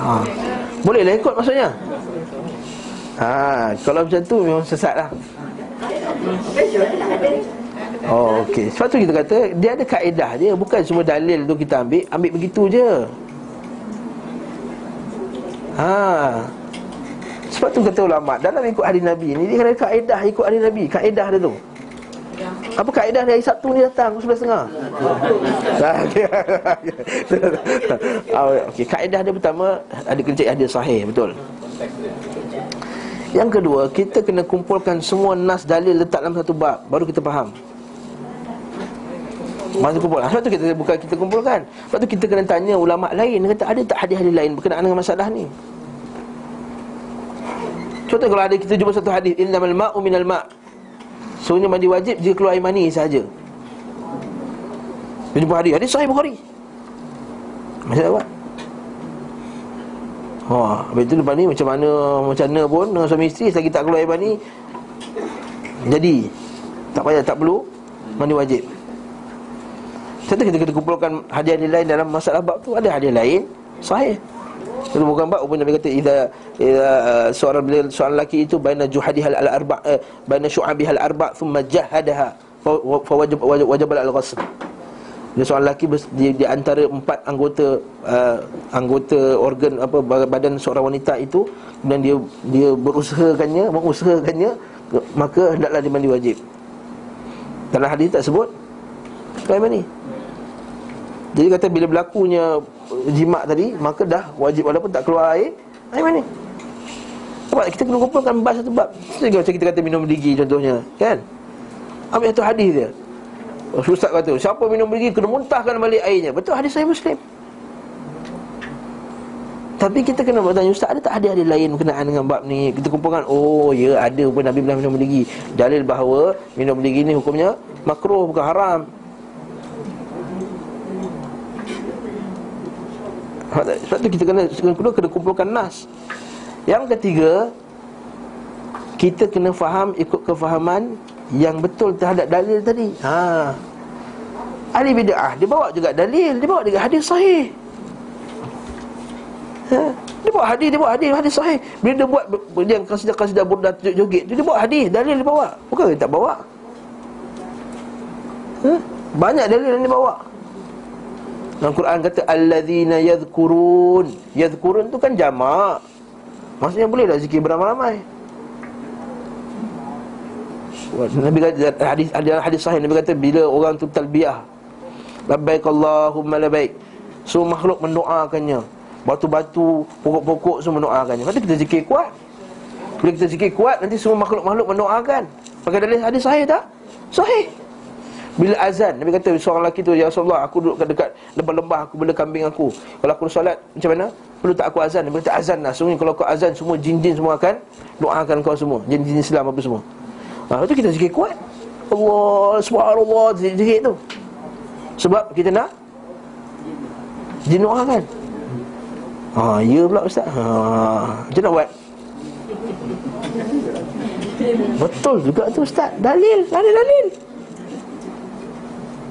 Speaker 1: Ha. Bolehlah ikut maksudnya Ha, kalau macam tu memang sesat lah. Oh okey. Sebab tu kita kata Dia ada kaedah dia. Bukan semua dalil tu kita ambil. Ambil begitu je. Ha. Sebab tu kata ulama Dalam ikut hari Nabi ni Dia kena kaedah ikut hari Nabi. Kaedah dia tu. Apa kaedah dari Sabtu ni datang pukul 11.30? Ah, okey. Ah, kaedah dia pertama ada cek hadis sahih, betul. Yang kedua, kita kena kumpulkan semua nas dalil letak dalam satu bab baru kita faham. Masa kumpul Sebab tu kita bukan kita kumpulkan. Sebab tu kita kena tanya ulama lain. Kata ada tak hadis-hadis lain berkenaan dengan masalah ni? Contoh kalau ada kita jumpa satu hadis Innamal ma'u minal ma' Sebenarnya mandi wajib jika keluar air mani Dia jumpa hadis. Hadis sahih Bukhari. Macam apa? Ha, habis tu lepas ni macam mana Macam mana pun dengan suami isteri Selagi tak keluar air mani Jadi. Tak payah tak perlu Mandi wajib. Contoh kita kena kumpulkan hadiah lain dalam masalah bab tu. Ada hadiah lain? Sahih. Itu bukan bab pun Nabi kata Iza, iza uh, seorang bila seorang lelaki itu Baina juhadihal al arba uh, Baina syu'abihal arba Thumma jahadaha Fa wajib, wajib, wajib al ghasb dia seorang lelaki di, di antara empat anggota uh, anggota organ apa badan seorang wanita itu kemudian dia dia berusahakannya mengusahakannya maka hendaklah dia mandi wajib dalam hadis tak sebut mana ni? Jadi kata bila berlakunya jimat tadi Maka dah wajib walaupun tak keluar air Air mana? Sebab kita kena kumpulkan bab satu bab Macam kita kata minum ligi contohnya Kan? Ambil satu hadis dia Ustaz kata Siapa minum ligi kena muntahkan balik airnya. Betul hadis saya Muslim. Tapi kita kena bertanya Ustaz ada tak hadis-hadis lain berkenaan dengan bab ni? Kita kumpulkan Oh ya ada pun Nabi bilang minum lagi. Dalil bahawa Minum lagi ni hukumnya Makruh bukan haram. Sebab tu kita kena kedua kena kumpulkan nas. Yang ketiga Kita kena faham ikut kefahaman Yang betul terhadap dalil tadi ha. Ahli bid'ah Dia bawa juga dalil Dia bawa juga hadis sahih ha. Dia bawa hadis Dia bawa hadis Hadis sahih Bila dia buat Dia yang kasidah-kasidah burdah joget Dia bawa hadis Dalil dia bawa Bukan dia tak bawa ha. Banyak dalil yang dia bawa dalam Quran kata alladzina yadhkurun. Yadhkurun tu kan jamak. Maksudnya boleh tak zikir beramai-ramai? Nabi kata hadis ada hadis sahih Nabi kata bila orang tu talbiyah labbaik Allahumma labbaik semua makhluk mendoakannya. Batu-batu pokok-pokok semua mendoakannya. Kata kita zikir kuat. Bila kita zikir kuat nanti semua makhluk-makhluk mendoakan. Pakai dalil hadis sahih tak? Sahih. Bila azan Nabi kata seorang lelaki tu Ya Rasulullah aku duduk dekat lembah-lembah Aku bela kambing aku. Kalau aku solat macam mana? Perlu tak aku azan. Nabi kata azan lah kalau kau azan Semua jin-jin semua akan Doakan kau semua. Jin-jin Islam apa semua ha, Itu kita zikir kuat. Allah Subhanallah Zikir tu. Sebab kita nak Jin doakan Ha, ya pula Ustaz. Ha, Macam nak buat Betul juga tu Ustaz. Dalil Dalil Dalil.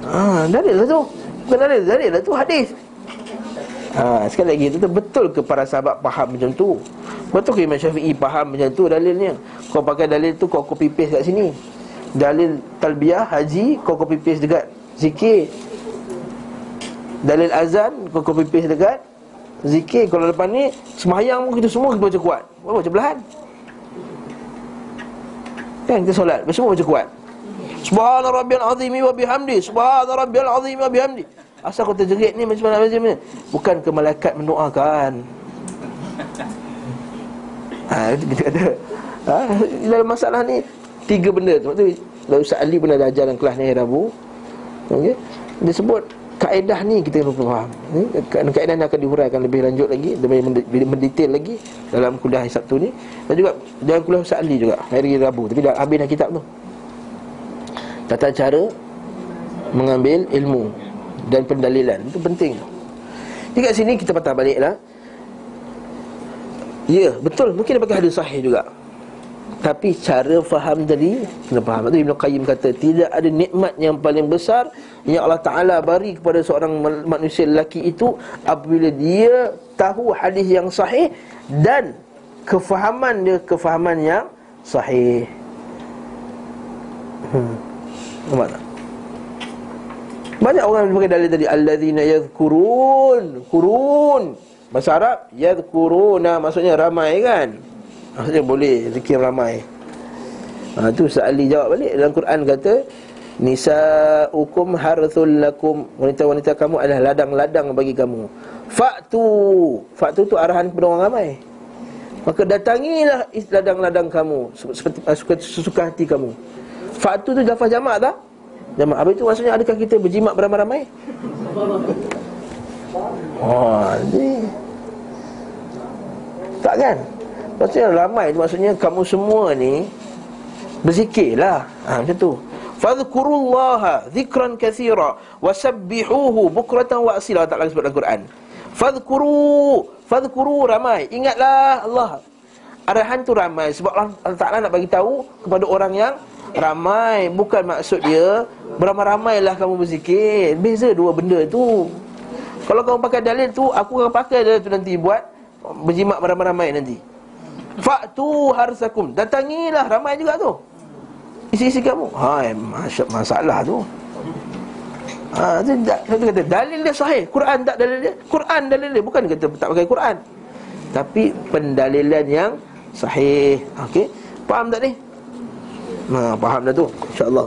Speaker 1: Ha, dalil lah tu. Bukan dalil, dalil lah tu hadis. Ha, sekali lagi itu betul ke para sahabat faham macam tu? Betul ke Imam Syafi'i faham macam tu dalilnya? Kau pakai dalil tu kau copy paste kat sini. Dalil talbiyah haji kau copy paste dekat zikir. Dalil azan kau copy paste dekat zikir. Kalau lepas ni sembahyang pun kita semua kita baca kuat. Baca belahan. Kan kita solat, semua baca kuat. Subhana rabbiyal azim wa bihamdi Subhana rabbiyal azim wa bihamdi Asal kau terjerit ni macam mana macam mana? Bukan ke malaikat mendoakan? Ha, itu kita kata ha, Dalam masalah ni Tiga benda tu. Sebab tu Ustaz Ali ada ajar dalam kelas ni Rabu. Okay? Dia sebut Kaedah ni kita kena faham. Kaedah ni akan dihuraikan lebih lanjut lagi Lebih mendetail lagi Dalam kuliah hari Sabtu ni. Dan juga Dalam kuliah Ustaz Ali juga Hari Rabu. Tapi dah habis dah kitab tu. Tata cara Mengambil ilmu Dan pendalilan. Itu penting. Jadi kat sini kita patah baliklah Ya betul. Mungkin dia pakai hadis sahih juga. Tapi cara faham tadi Kena faham. Itu Ibn Qayyim kata Tidak ada nikmat yang paling besar Yang Allah Ta'ala beri kepada seorang manusia lelaki itu Apabila dia tahu hadis yang sahih Dan Kefahaman dia Kefahaman yang sahih. Hmm. Nampak tak? Banyak orang pakai dalil tadi Alladzina yadhkurun. Kurun. Bahasa Arab Yadhkuruna. Maksudnya ramai kan? Maksudnya boleh Zikir ramai. Ha, Itu Sa'ali jawab balik. Dalam Quran kata Nisa'ukum harthul lakum. Wanita-wanita kamu adalah ladang-ladang bagi kamu. Faktu Faktu tu arahan kepada orang ramai. Maka datangilah ladang-ladang kamu. Seperti suka, sesuka hati kamu. Faktu tu lafaz jamak tak? Jamak Habis itu maksudnya? Adakah kita berjimat beramai-ramai? Oh, ni. Tak kan? Maksudnya ramai Maksudnya kamu semua ni Berzikirlah. Ha, Macam tu. Fadhkurullaha Zikran kathira Wasabbihuhu Bukratan wa asila. Tak lagi sebut dalam Quran. Fadhkuru Fadhkuru ramai. Ingatlah Allah. Arahan tu ramai. Sebab Allah Ta'ala nak bagi tahu Kepada orang yang Ramai. Bukan maksud dia Beramai-ramailah kamu berzikir. Beza dua benda tu. Kalau kamu pakai dalil tu Aku akan pakai dalil tu nanti Buat Berjimat beramai-ramai nanti. Faktu harsakum. Datangilah. Ramai juga tu. Isi-isi kamu. Hai, masalah tu. Ha, tu, satu kata dalil dia sahih. Quran tak dalil dia? Quran dalil dia. Bukan kata tak pakai Quran. Tapi pendalilan yang sahih. Okey. Faham tak ni? Ha, faham dah tu InsyaAllah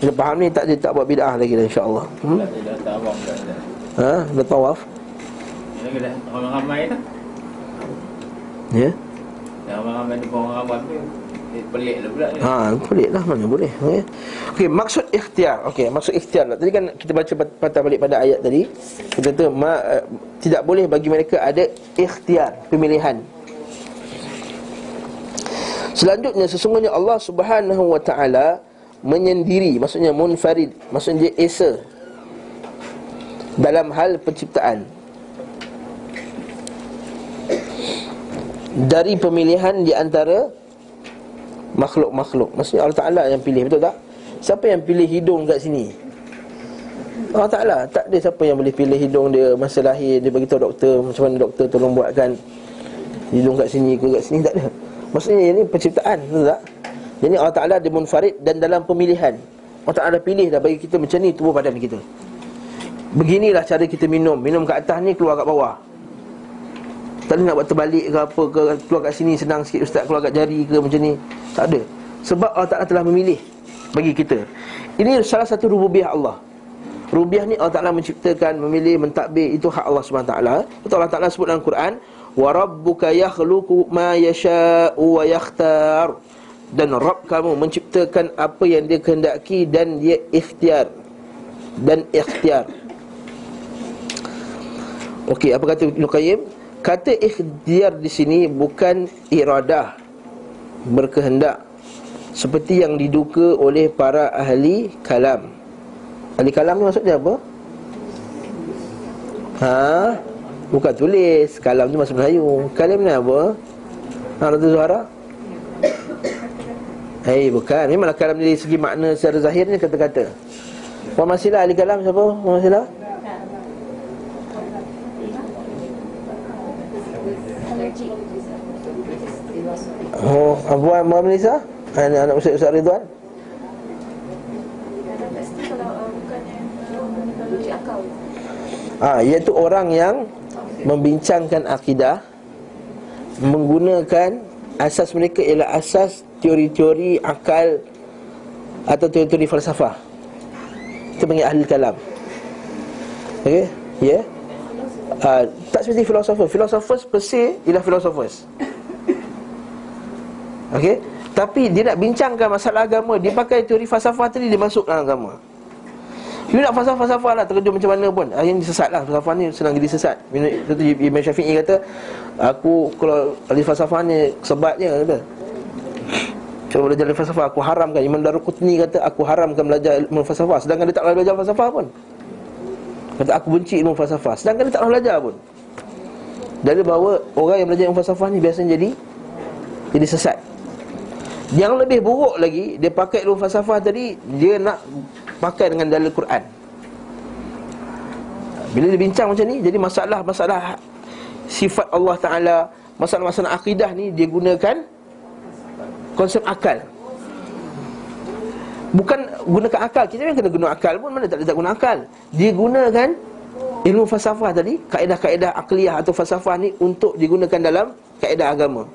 Speaker 1: Bila faham ni tak tak buat bid'ah lagi dah insyaAllah hmm? Ha, dah tawaf
Speaker 3: orang ramai dah.
Speaker 1: Ya
Speaker 3: orang ramai tu. Eh, pelik lah pula.
Speaker 1: Ha, pelik lah mana boleh Okey, okay, maksud ikhtiar Okey, maksud ikhtiar lah. Tadi kan kita baca pat- patah balik pada ayat tadi Kita kata ma, uh, Tidak boleh bagi mereka ada ikhtiar Pemilihan Selanjutnya sesungguhnya Allah Subhanahu wa taala menyendiri maksudnya munfarid maksudnya dia esa dalam hal penciptaan. Dari pemilihan di antara makhluk-makhluk. Maksudnya Allah Taala yang pilih betul tak? Siapa yang pilih hidung kat sini? Allah Ta'ala. Tak ada siapa yang boleh pilih hidung dia Masa lahir Dia beritahu doktor Macam mana doktor tolong buatkan Hidung kat sini ke kat sini Tak ada Maksudnya ini penciptaan tak? Jadi Allah Ta'ala dia munfarid Dan dalam pemilihan. Allah Ta'ala pilih dah bagi kita macam ni Tubuh badan kita. Beginilah cara kita minum. Minum kat atas ni keluar kat bawah. Tak ada nak buat terbalik ke apa ke Keluar kat sini senang sikit Ustaz. Keluar kat jari ke macam ni. Tak ada. Sebab Allah Ta'ala telah memilih Bagi kita. Ini salah satu rububiah Allah. Rubiah ni Allah Ta'ala menciptakan, memilih, mentadbir Itu hak Allah SWT Itu Allah Ta'ala sebut dalam Quran Wa rabbuka yakhluku ma yasha'u wa yakhtar Dan Rabb kamu menciptakan apa yang dia kehendaki Dan dia ikhtiar Dan ikhtiar Okey, apa kata Ibn Qayyim? Kata ikhtiar di sini bukan iradah Berkehendak Seperti yang diduga oleh para ahli kalam Ahli kalam ni maksudnya apa? Ha? Bukan tulis Kalam tu masuk Melayu Kalam ni apa? Ha, Dato' Zuhara? Hei, bukan Memanglah kalam dari segi makna secara zahirnya kata-kata Puan Masila ahli kalam siapa? Puan Masila? Oh, Puan Melissa? Anak, anak Ustaz Ustaz Ridwan? Ah, iaitu orang yang membincangkan akidah menggunakan asas mereka ialah asas teori-teori akal atau teori-teori falsafah. Itu panggil ahli kalam. Okey? Ya. Yeah? Uh, tak seperti filosofer. Filosofers per se ialah filosofers. Okey? Tapi dia nak bincangkan masalah agama, dia pakai teori falsafah tadi dia masuk dalam agama. You nak falsafah-falsafah lah Terkejut macam mana pun. Akhirnya sesat lah. Falsafah ni senang jadi sesat. Itu Imam Syafi'i kata Aku kalau ahli falsafah ni Sebatnya kata. Cuba belajar falsafah Aku haramkan. Imam Darul Qutni kata Aku haramkan belajar ilmu falsafah. Sedangkan dia tak belajar falsafah pun. Kata aku benci ilmu falsafah. Sedangkan dia tak belajar pun. Dari bahawa Orang yang belajar ilmu falsafah ni Biasanya jadi Jadi sesat. Yang lebih buruk lagi Dia pakai ilmu falsafah tadi Dia nak pakai dengan dalil Quran. Bila dia bincang macam ni Jadi masalah-masalah Sifat Allah Ta'ala Masalah-masalah akidah ni Dia gunakan Konsep akal. Bukan gunakan akal Kita memang kena guna akal pun Mana tak ada tak guna akal. Dia gunakan Ilmu falsafah tadi Kaedah-kaedah akliyah atau falsafah ni Untuk digunakan dalam kaedah agama.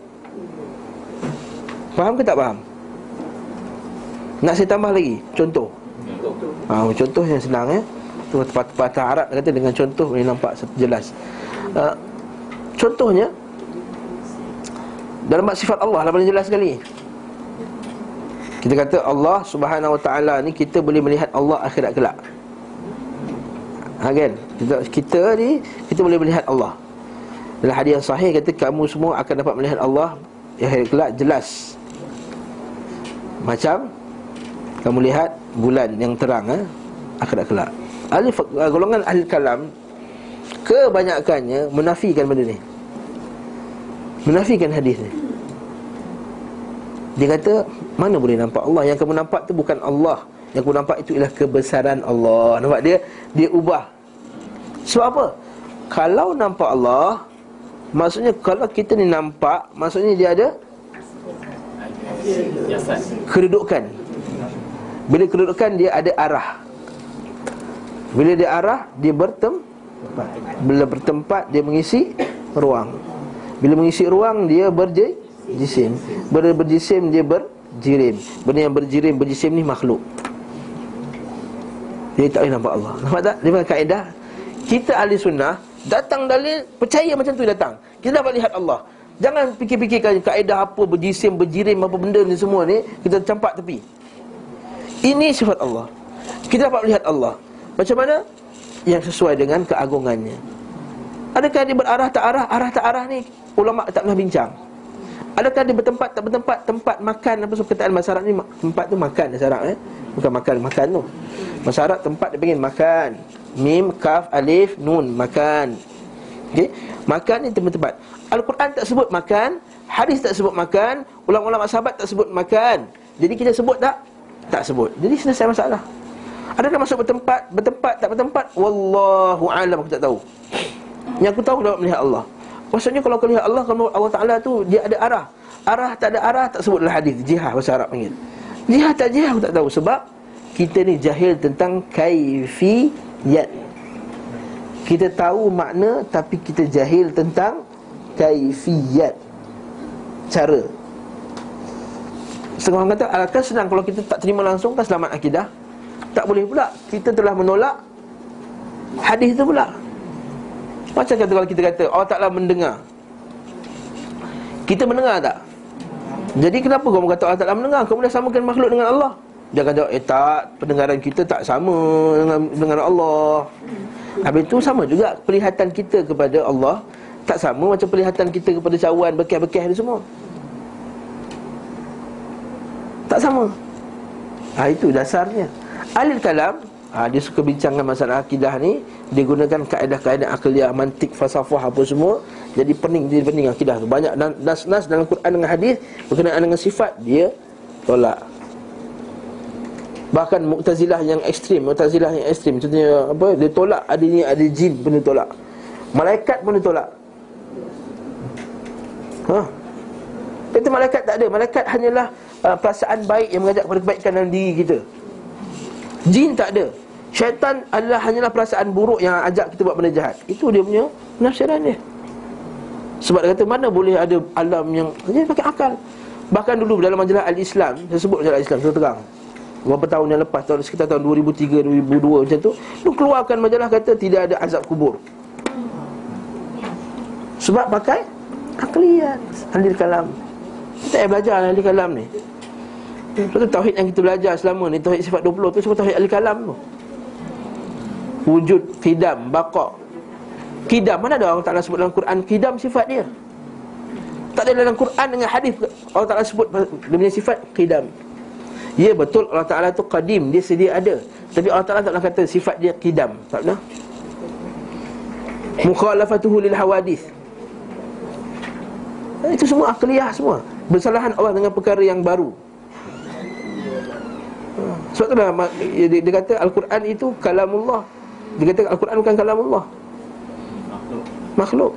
Speaker 1: Faham ke tak faham? Nak saya tambah lagi Contoh ha, Contoh yang senang eh patah Arab kata dengan contoh boleh nampak jelas. Uh, contohnya dalam sifat Allah lah paling jelas sekali. Kita kata Allah Subhanahu Wa Taala ni kita boleh melihat Allah akhirat kelak. Ha kan? Kita, kita ni kita boleh melihat Allah. Dalam hadis yang sahih kata kamu semua akan dapat melihat Allah akhirat kelak jelas. Macam kamu lihat bulan yang terang eh akhirat kelak. Ahli uh, golongan ahli kalam kebanyakannya menafikan benda ni. Menafikan hadis ni. Dia kata mana boleh nampak Allah Yang kamu nampak tu bukan Allah Yang kamu nampak itu ialah kebesaran Allah Nampak dia? Dia ubah Sebab apa? Kalau nampak Allah Maksudnya kalau kita ni nampak Maksudnya dia ada Kedudukan Bila kedudukan dia ada arah. Bila dia arah Dia bertempat Bila bertempat dia mengisi ruang. Bila mengisi ruang dia berje jisim. Benda berjisim dia berjirim. Benda yang berjirim berjisim ni makhluk. Dia tak boleh nampak Allah. Nampak tak? Dia kaedah. Kita ahli sunnah Datang dalil Percaya macam tu datang. Kita dapat lihat Allah. Jangan fikir-fikirkan kaedah apa Berjisim, berjirim apa benda ni semua ni Kita campak tepi Ini sifat Allah. Kita dapat lihat Allah. Macam mana? Yang sesuai dengan keagungannya. Adakah dia berarah tak arah? Arah tak arah ni. Ulama tak pernah bincang. Adakah dia bertempat tak bertempat? Tempat makan apa perkataan bahasa Arab ni? Tempat tu makan Arab eh? Bukan makan, makan tu. Arab tempat dia panggil makan. Mim, kaf, alif, nun, makan. Okay Makan ni tempat-tempat. Al-Quran tak sebut makan. Hadis tak sebut makan. Ulama-ulama sahabat tak sebut makan. Jadi kita sebut tak? Tak sebut Jadi selesai masalah Adakah masuk bertempat Bertempat tak bertempat Wallahu alam aku tak tahu Yang aku tahu dapat melihat Allah Maksudnya kalau kau lihat Allah kalau Allah Taala tu dia ada arah. Arah tak ada arah tak sebut dalam hadis jihad bahasa Arab panggil. Jihad tak jihad aku tak tahu sebab kita ni jahil tentang kaifiyat. Kita tahu makna tapi kita jahil tentang kaifiyat. Cara. Setengah orang kata Alakah senang kalau kita tak terima langsung Kan selamat akidah. Tak boleh pula. Kita telah menolak Hadis itu pula. Macam kata kalau kita kata Allah Ta'ala mendengar. Kita mendengar tak? Jadi kenapa kamu kata Allah Ta'ala mendengar? Kamu dah samakan makhluk dengan Allah. Dia kata eh tak. Pendengaran kita tak sama dengan pendengaran Allah. Habis itu sama juga Pelihatan kita kepada Allah Tak sama macam pelihatan kita kepada cawan Bekeh-bekeh ni semua Tak sama? Ha, Itu dasarnya. Alil kalam ha, Dia suka bincangkan masalah akidah ni. Dia gunakan kaedah-kaedah akliah Mantik, falsafah apa semua. Jadi pening, jadi pening akidah tu. Banyak nas-nas dalam Quran dengan hadis Berkenaan dengan sifat Dia tolak. Bahkan Mu'tazilah yang ekstrim Mu'tazilah yang ekstrim Contohnya apa Dia tolak adanya ada jin pun dia tolak. Malaikat pun dia tolak. Ha? Itu malaikat tak ada. Malaikat hanyalah uh, perasaan baik Yang mengajak kepada kebaikan dalam diri kita. Jin tak ada. Syaitan adalah hanyalah perasaan buruk yang ajak kita buat benda jahat. Itu dia punya penafsiran dia. Sebab dia kata mana boleh ada alam yang Dia pakai akal. Bahkan dulu dalam majalah Al-Islam Saya sebut majalah Al-Islam, saya terang. Beberapa tahun yang lepas, tahun sekitar tahun 2003, 2002 macam tu Lu keluarkan majalah kata tidak ada azab kubur. Sebab pakai akliyat Ahli kalam Kita yang belajar ahli kalam ni. Sebab tauhid yang kita belajar selama ni Tauhid sifat 20 tu semua tauhid ahli kalam tu. Wujud, kidam, baqa Kidam, mana ada Allah Ta'ala sebut dalam Quran Kidam sifat dia? Tak ada dalam Quran dengan hadis Allah Ta'ala sebut Dia punya sifat kidam Ya betul Allah Ta'ala tu qadim Dia sedia ada. Tapi Allah Ta'ala tak pernah kata sifat dia kidam Tak pernah. Mukhalafatuhu lil hawadith. Itu semua akliyah semua Bersalahan Allah dengan perkara yang baru sebab tu dah dia, dia kata Al-Quran itu kalamullah. Dia kata Al-Quran bukan kalamullah. Makhluk.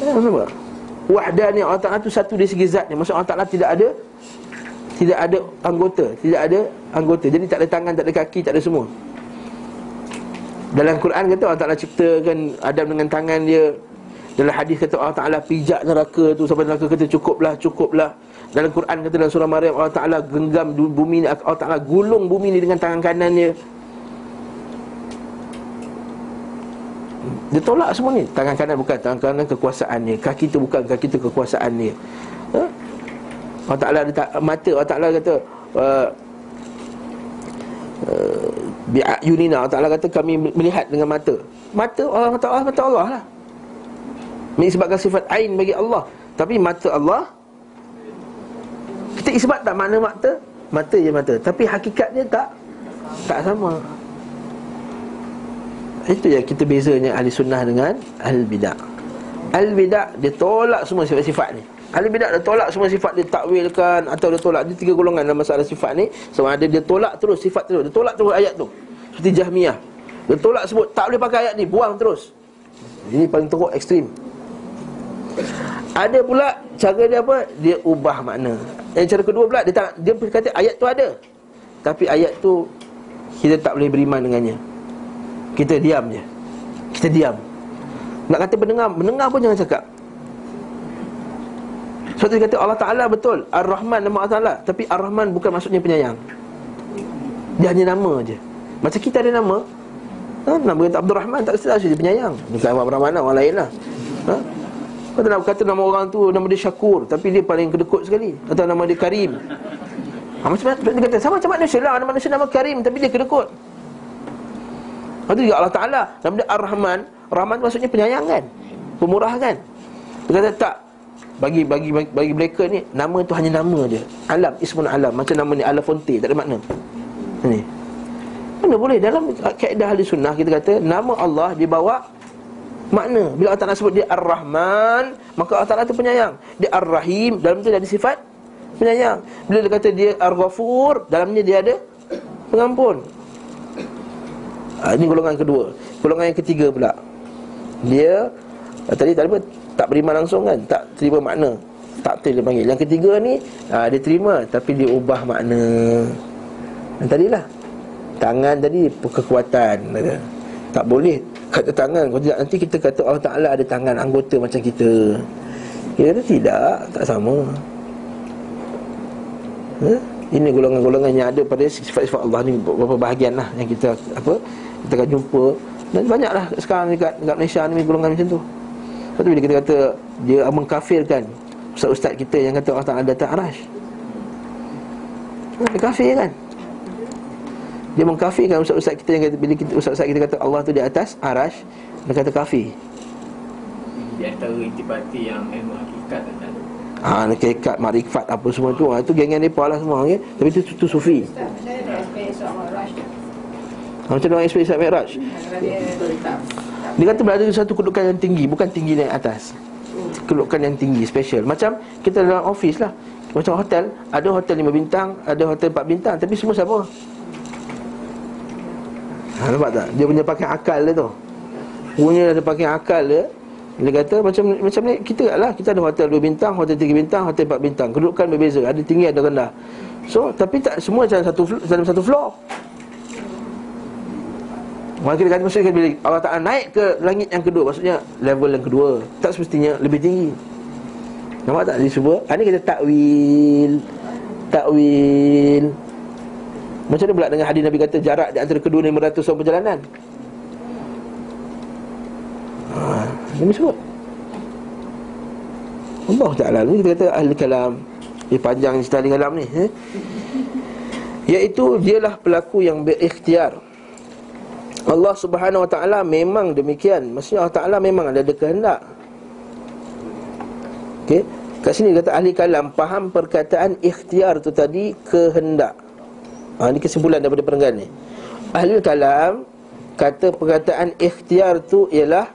Speaker 1: Makhluk. Ya, ni Allah Ta'ala tu satu dari segi zat ni Maksud Allah Ta'ala tidak ada Tidak ada anggota Tidak ada anggota Jadi tak ada tangan, tak ada kaki, tak ada semua Dalam Quran kata Allah Ta'ala ciptakan Adam dengan tangan dia Dalam hadis kata Allah Ta'ala pijak neraka tu Sampai neraka kata cukuplah, cukuplah. Dalam Quran kata dalam surah Maryam Allah Ta'ala genggam bumi ni Allah Ta'ala gulung bumi ni dengan tangan kanannya Dia. Tolak semua ni. Tangan kanan bukan tangan kanan kekuasaan ni Kaki tu bukan kaki tu kekuasaan ni ha? Allah Ta'ala ada tak, mata Allah Ta'ala kata uh, uh, Bi'ayunina. Allah Ta'ala kata kami melihat dengan mata. Mata Allah Ta'ala mata Allah lah Ini sebabkan sifat Ain bagi Allah. Tapi mata Allah Kita isbat tak mana mata? Mata je mata. Tapi hakikat dia tak Tak sama. Itu yang kita bezanya ahli sunnah dengan ahli bidah. Ahli bidah dia tolak semua sifat-sifat ni. Ahli bidah dia tolak semua sifat dia takwilkan Atau dia tolak. Dia tiga golongan dalam masalah sifat ni. Sama ada dia tolak terus sifat terus Dia tolak terus ayat tu. Seperti Jahmiyah. Dia tolak sebut tak boleh pakai ayat ni. Buang terus. Ini paling teruk ekstrim ada pula cara dia apa? Dia ubah makna. Yang cara kedua pula dia tak dia kata ayat tu ada. Tapi ayat tu kita tak boleh beriman dengannya. Kita diam je Kita diam Nak kata pendengar Mendengar pun jangan cakap Sebab tu dia kata Allah Ta'ala betul Ar-Rahman nama Allah Ta'ala Tapi Ar-Rahman bukan maksudnya penyayang Dia hanya nama je Macam kita ada nama ha? Nama kata Abdul Rahman Tak kata dia penyayang Bukan Abdul Rahman Orang lain lah ha? Kata nak kata nama orang tu Nama dia Syakur Tapi dia paling kedekut sekali. Atau nama dia Karim. Ha, Macam mana dia kata? Sama macam manusia lah. Nama manusia nama Karim Tapi dia kedekut. Itu juga Allah Ta'ala. Nama dia Ar-Rahman. Rahman tu maksudnya penyayang kan? Pemurah kan? Dia kata tak. Bagi, bagi bagi mereka ni Nama tu hanya nama dia. Alam, ismun alam. Macam nama ni Alafonte. Tak ada makna. Ini Mana boleh? Dalam kaedah ahli sunnah Kita kata Nama Allah dibawa Makna Bila Allah Ta'ala sebut dia Ar-Rahman Maka Allah Ta'ala tu penyayang. Dia Ar-Rahim Dalam tu dia ada sifat Penyayang. Bila dia kata dia Ar-Ghafur Dalamnya dia ada Pengampun. Ha, Ini golongan kedua. Golongan yang ketiga pula. Dia ah, Tadi tak apa Tak beriman langsung kan? Tak terima makna. Tak dia panggil. Yang ketiga ni ha, Dia terima Tapi dia ubah makna. Yang tadi lah. Tangan tadi Kekuatan. Tak boleh Kata tangan. Kalau tidak nanti kita kata Allah Ta'ala ada tangan Anggota macam kita. Kita kata tidak? Tak sama. Ha? Ini golongan-golongan yang ada pada sifat-sifat Allah ni. Beberapa bahagian lah yang kita apa kita akan jumpa. Dan banyaklah sekarang dekat, dekat Malaysia ni golongan macam tu. Lepas tu bila kita kata dia mengkafirkan ustaz-ustaz kita yang kata Allah Ta'ala datang arash Dia kafir kan Dia mengkafirkan ustaz-ustaz kita yang kata Bila kita, ustaz-ustaz kita kata Allah tu di atas arash Dia kata kafir.
Speaker 3: Di antara intipati yang ilmu hakikat dan
Speaker 1: Ha, kekat, marifat apa semua tu. Ha, Itu geng-geng mereka lah semua okay? Tapi itu, itu, itu sufi.
Speaker 2: Ustaz, soal
Speaker 1: ha, Macam mana orang explain Islam Mi'raj Dia kata berada di satu kedudukan yang tinggi Bukan tinggi naik atas. Kedudukan yang tinggi, special. Macam kita dalam office lah. Macam hotel Ada hotel 5 bintang Ada hotel 4 bintang Tapi semua siapa? Ha, nampak tak? Dia punya pakai akal dia tu Punya ada pakai akal dia dia kata macam macam ni kita lah kita ada hotel 2 bintang, hotel 3 bintang, hotel 4 bintang. Kedudukan berbeza, ada tinggi ada rendah. So tapi tak semua dalam satu dalam satu floor. Kita kata maksudnya bila Allah Ta'ala naik ke langit yang kedua Maksudnya level yang kedua Tak semestinya lebih tinggi Nampak tak? Dia cuba Ini kita takwil Takwil Macam mana pula dengan hadis Nabi kata Jarak di antara kedua 500 tahun perjalanan ha, Nabi sebut Allah Ta'ala Ini kita kata ahli kalam Dia panjang cerita ahli kalam ni eh? Iaitu dialah pelaku yang berikhtiar Allah Subhanahu Wa Taala memang demikian. Maksudnya Allah Taala memang ada kehendak. Okey. Kat sini kata ahli kalam faham perkataan ikhtiar tu tadi kehendak. Ha, ini kesimpulan daripada perenggan ni. Ahli kalam kata perkataan ikhtiar tu ialah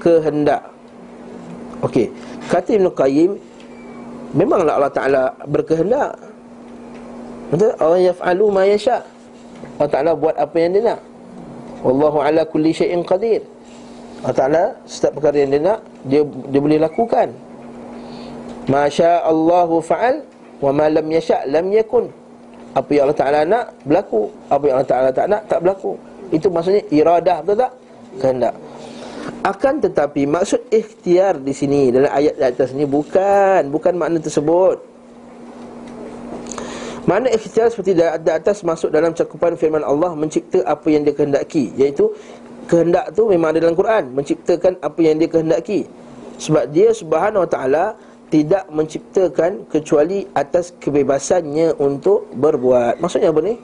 Speaker 1: kehendak. Okey. Kata Ibn Qayyim memanglah Allah Taala berkehendak. Betul? Allah yaf'alu ma yasha. Allah Taala buat apa yang dia nak. Wallahu ala kulli syai'in qadir. Allah Ta'ala setiap perkara yang dia nak dia dia boleh lakukan. Masya Allahu fa'al wa ma lam yasha' lam yakun. Apa yang Allah Ta'ala nak berlaku, apa yang Allah Ta'ala tak nak tak berlaku. Itu maksudnya iradah betul tak? Kehendak. Akan tetapi maksud ikhtiar di sini dalam ayat di atas ni bukan bukan makna tersebut. Mana ikhtiar seperti di atas masuk dalam cakupan firman Allah mencipta apa yang dia kehendaki iaitu kehendak tu memang ada dalam Quran menciptakan apa yang dia kehendaki. Sebab dia Subhanahu Wa Taala tidak menciptakan kecuali atas kebebasannya untuk berbuat. Maksudnya apa ni?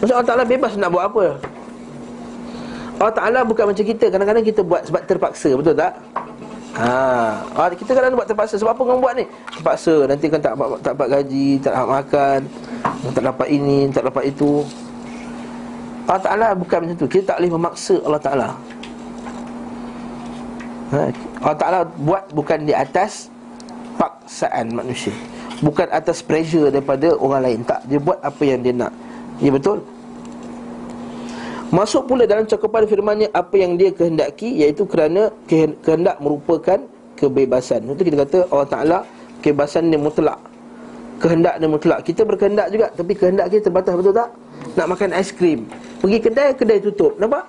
Speaker 1: Maksud Allah Ta'ala bebas nak buat apa Allah Ta'ala bukan macam kita Kadang-kadang kita buat sebab terpaksa Betul tak? Ha, kita kadang buat terpaksa Sebab apa kamu buat ni? Terpaksa Nanti kan tak, tak dapat gaji Tak dapat makan Tak dapat ini Tak dapat itu Allah Ta'ala bukan macam tu Kita tak boleh memaksa Allah Ta'ala ha, Allah Ta'ala buat bukan di atas Paksaan manusia. Bukan atas pressure daripada orang lain. Tak, dia buat apa yang dia nak. Ya betul? Masuk pula dalam cakupan firmannya Apa yang dia kehendaki Iaitu kerana kehendak merupakan kebebasan. Itu kita kata Allah Ta'ala Kebebasan dia mutlak. Kehendak dia mutlak. Kita berkehendak juga Tapi kehendak kita terbatas betul tak? Nak makan aiskrim. Pergi kedai, kedai tutup. Nampak?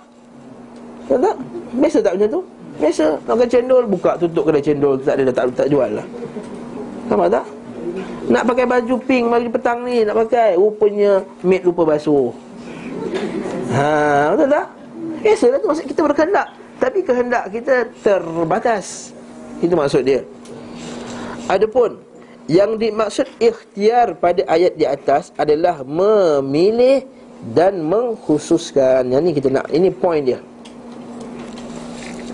Speaker 1: Betul tak? Biasa tak macam tu? Biasa makan cendol Buka tutup kedai cendol Tak ada tak, tak jual lah. Nampak tak? Nak pakai baju pink baju petang ni Nak pakai Rupanya Mate lupa basuh. Ha, betul tak? Biasalah tu maksud kita berkehendak. Tapi kehendak kita terbatas. Itu maksud dia. Adapun Yang dimaksud ikhtiar pada ayat di atas Adalah memilih Dan mengkhususkan. Yang ni kita nak Ini point dia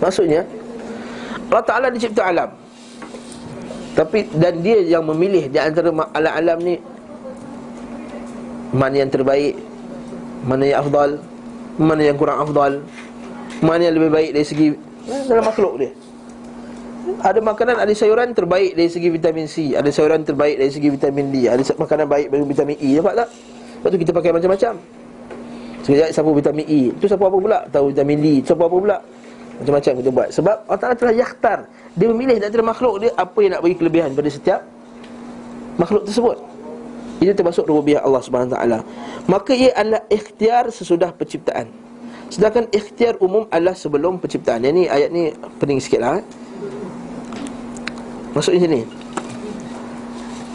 Speaker 1: Maksudnya Allah Ta'ala dicipta alam tapi dan dia yang memilih di antara alam-alam ni mana yang terbaik, mana yang afdal, mana yang kurang afdal, mana yang lebih baik dari segi eh, dalam makhluk dia. Ada makanan, ada sayuran terbaik dari segi vitamin C Ada sayuran terbaik dari segi vitamin D Ada makanan baik dari vitamin E Nampak tak? Lepas tu kita pakai macam-macam Sekejap sapu vitamin E Itu sapu apa pula? Tahu vitamin D Sapu apa pula? Macam-macam kita buat. Sebab Allah Ta'ala telah yakhtar. Dia memilih dari makhluk dia Apa yang nak bagi kelebihan pada setiap Makhluk tersebut. Itu termasuk rububiah Allah Subhanahu Taala. Maka ia adalah ikhtiar sesudah penciptaan. Sedangkan ikhtiar umum adalah sebelum penciptaan. Yang ni ayat ni pening sikit lah eh. Maksudnya sini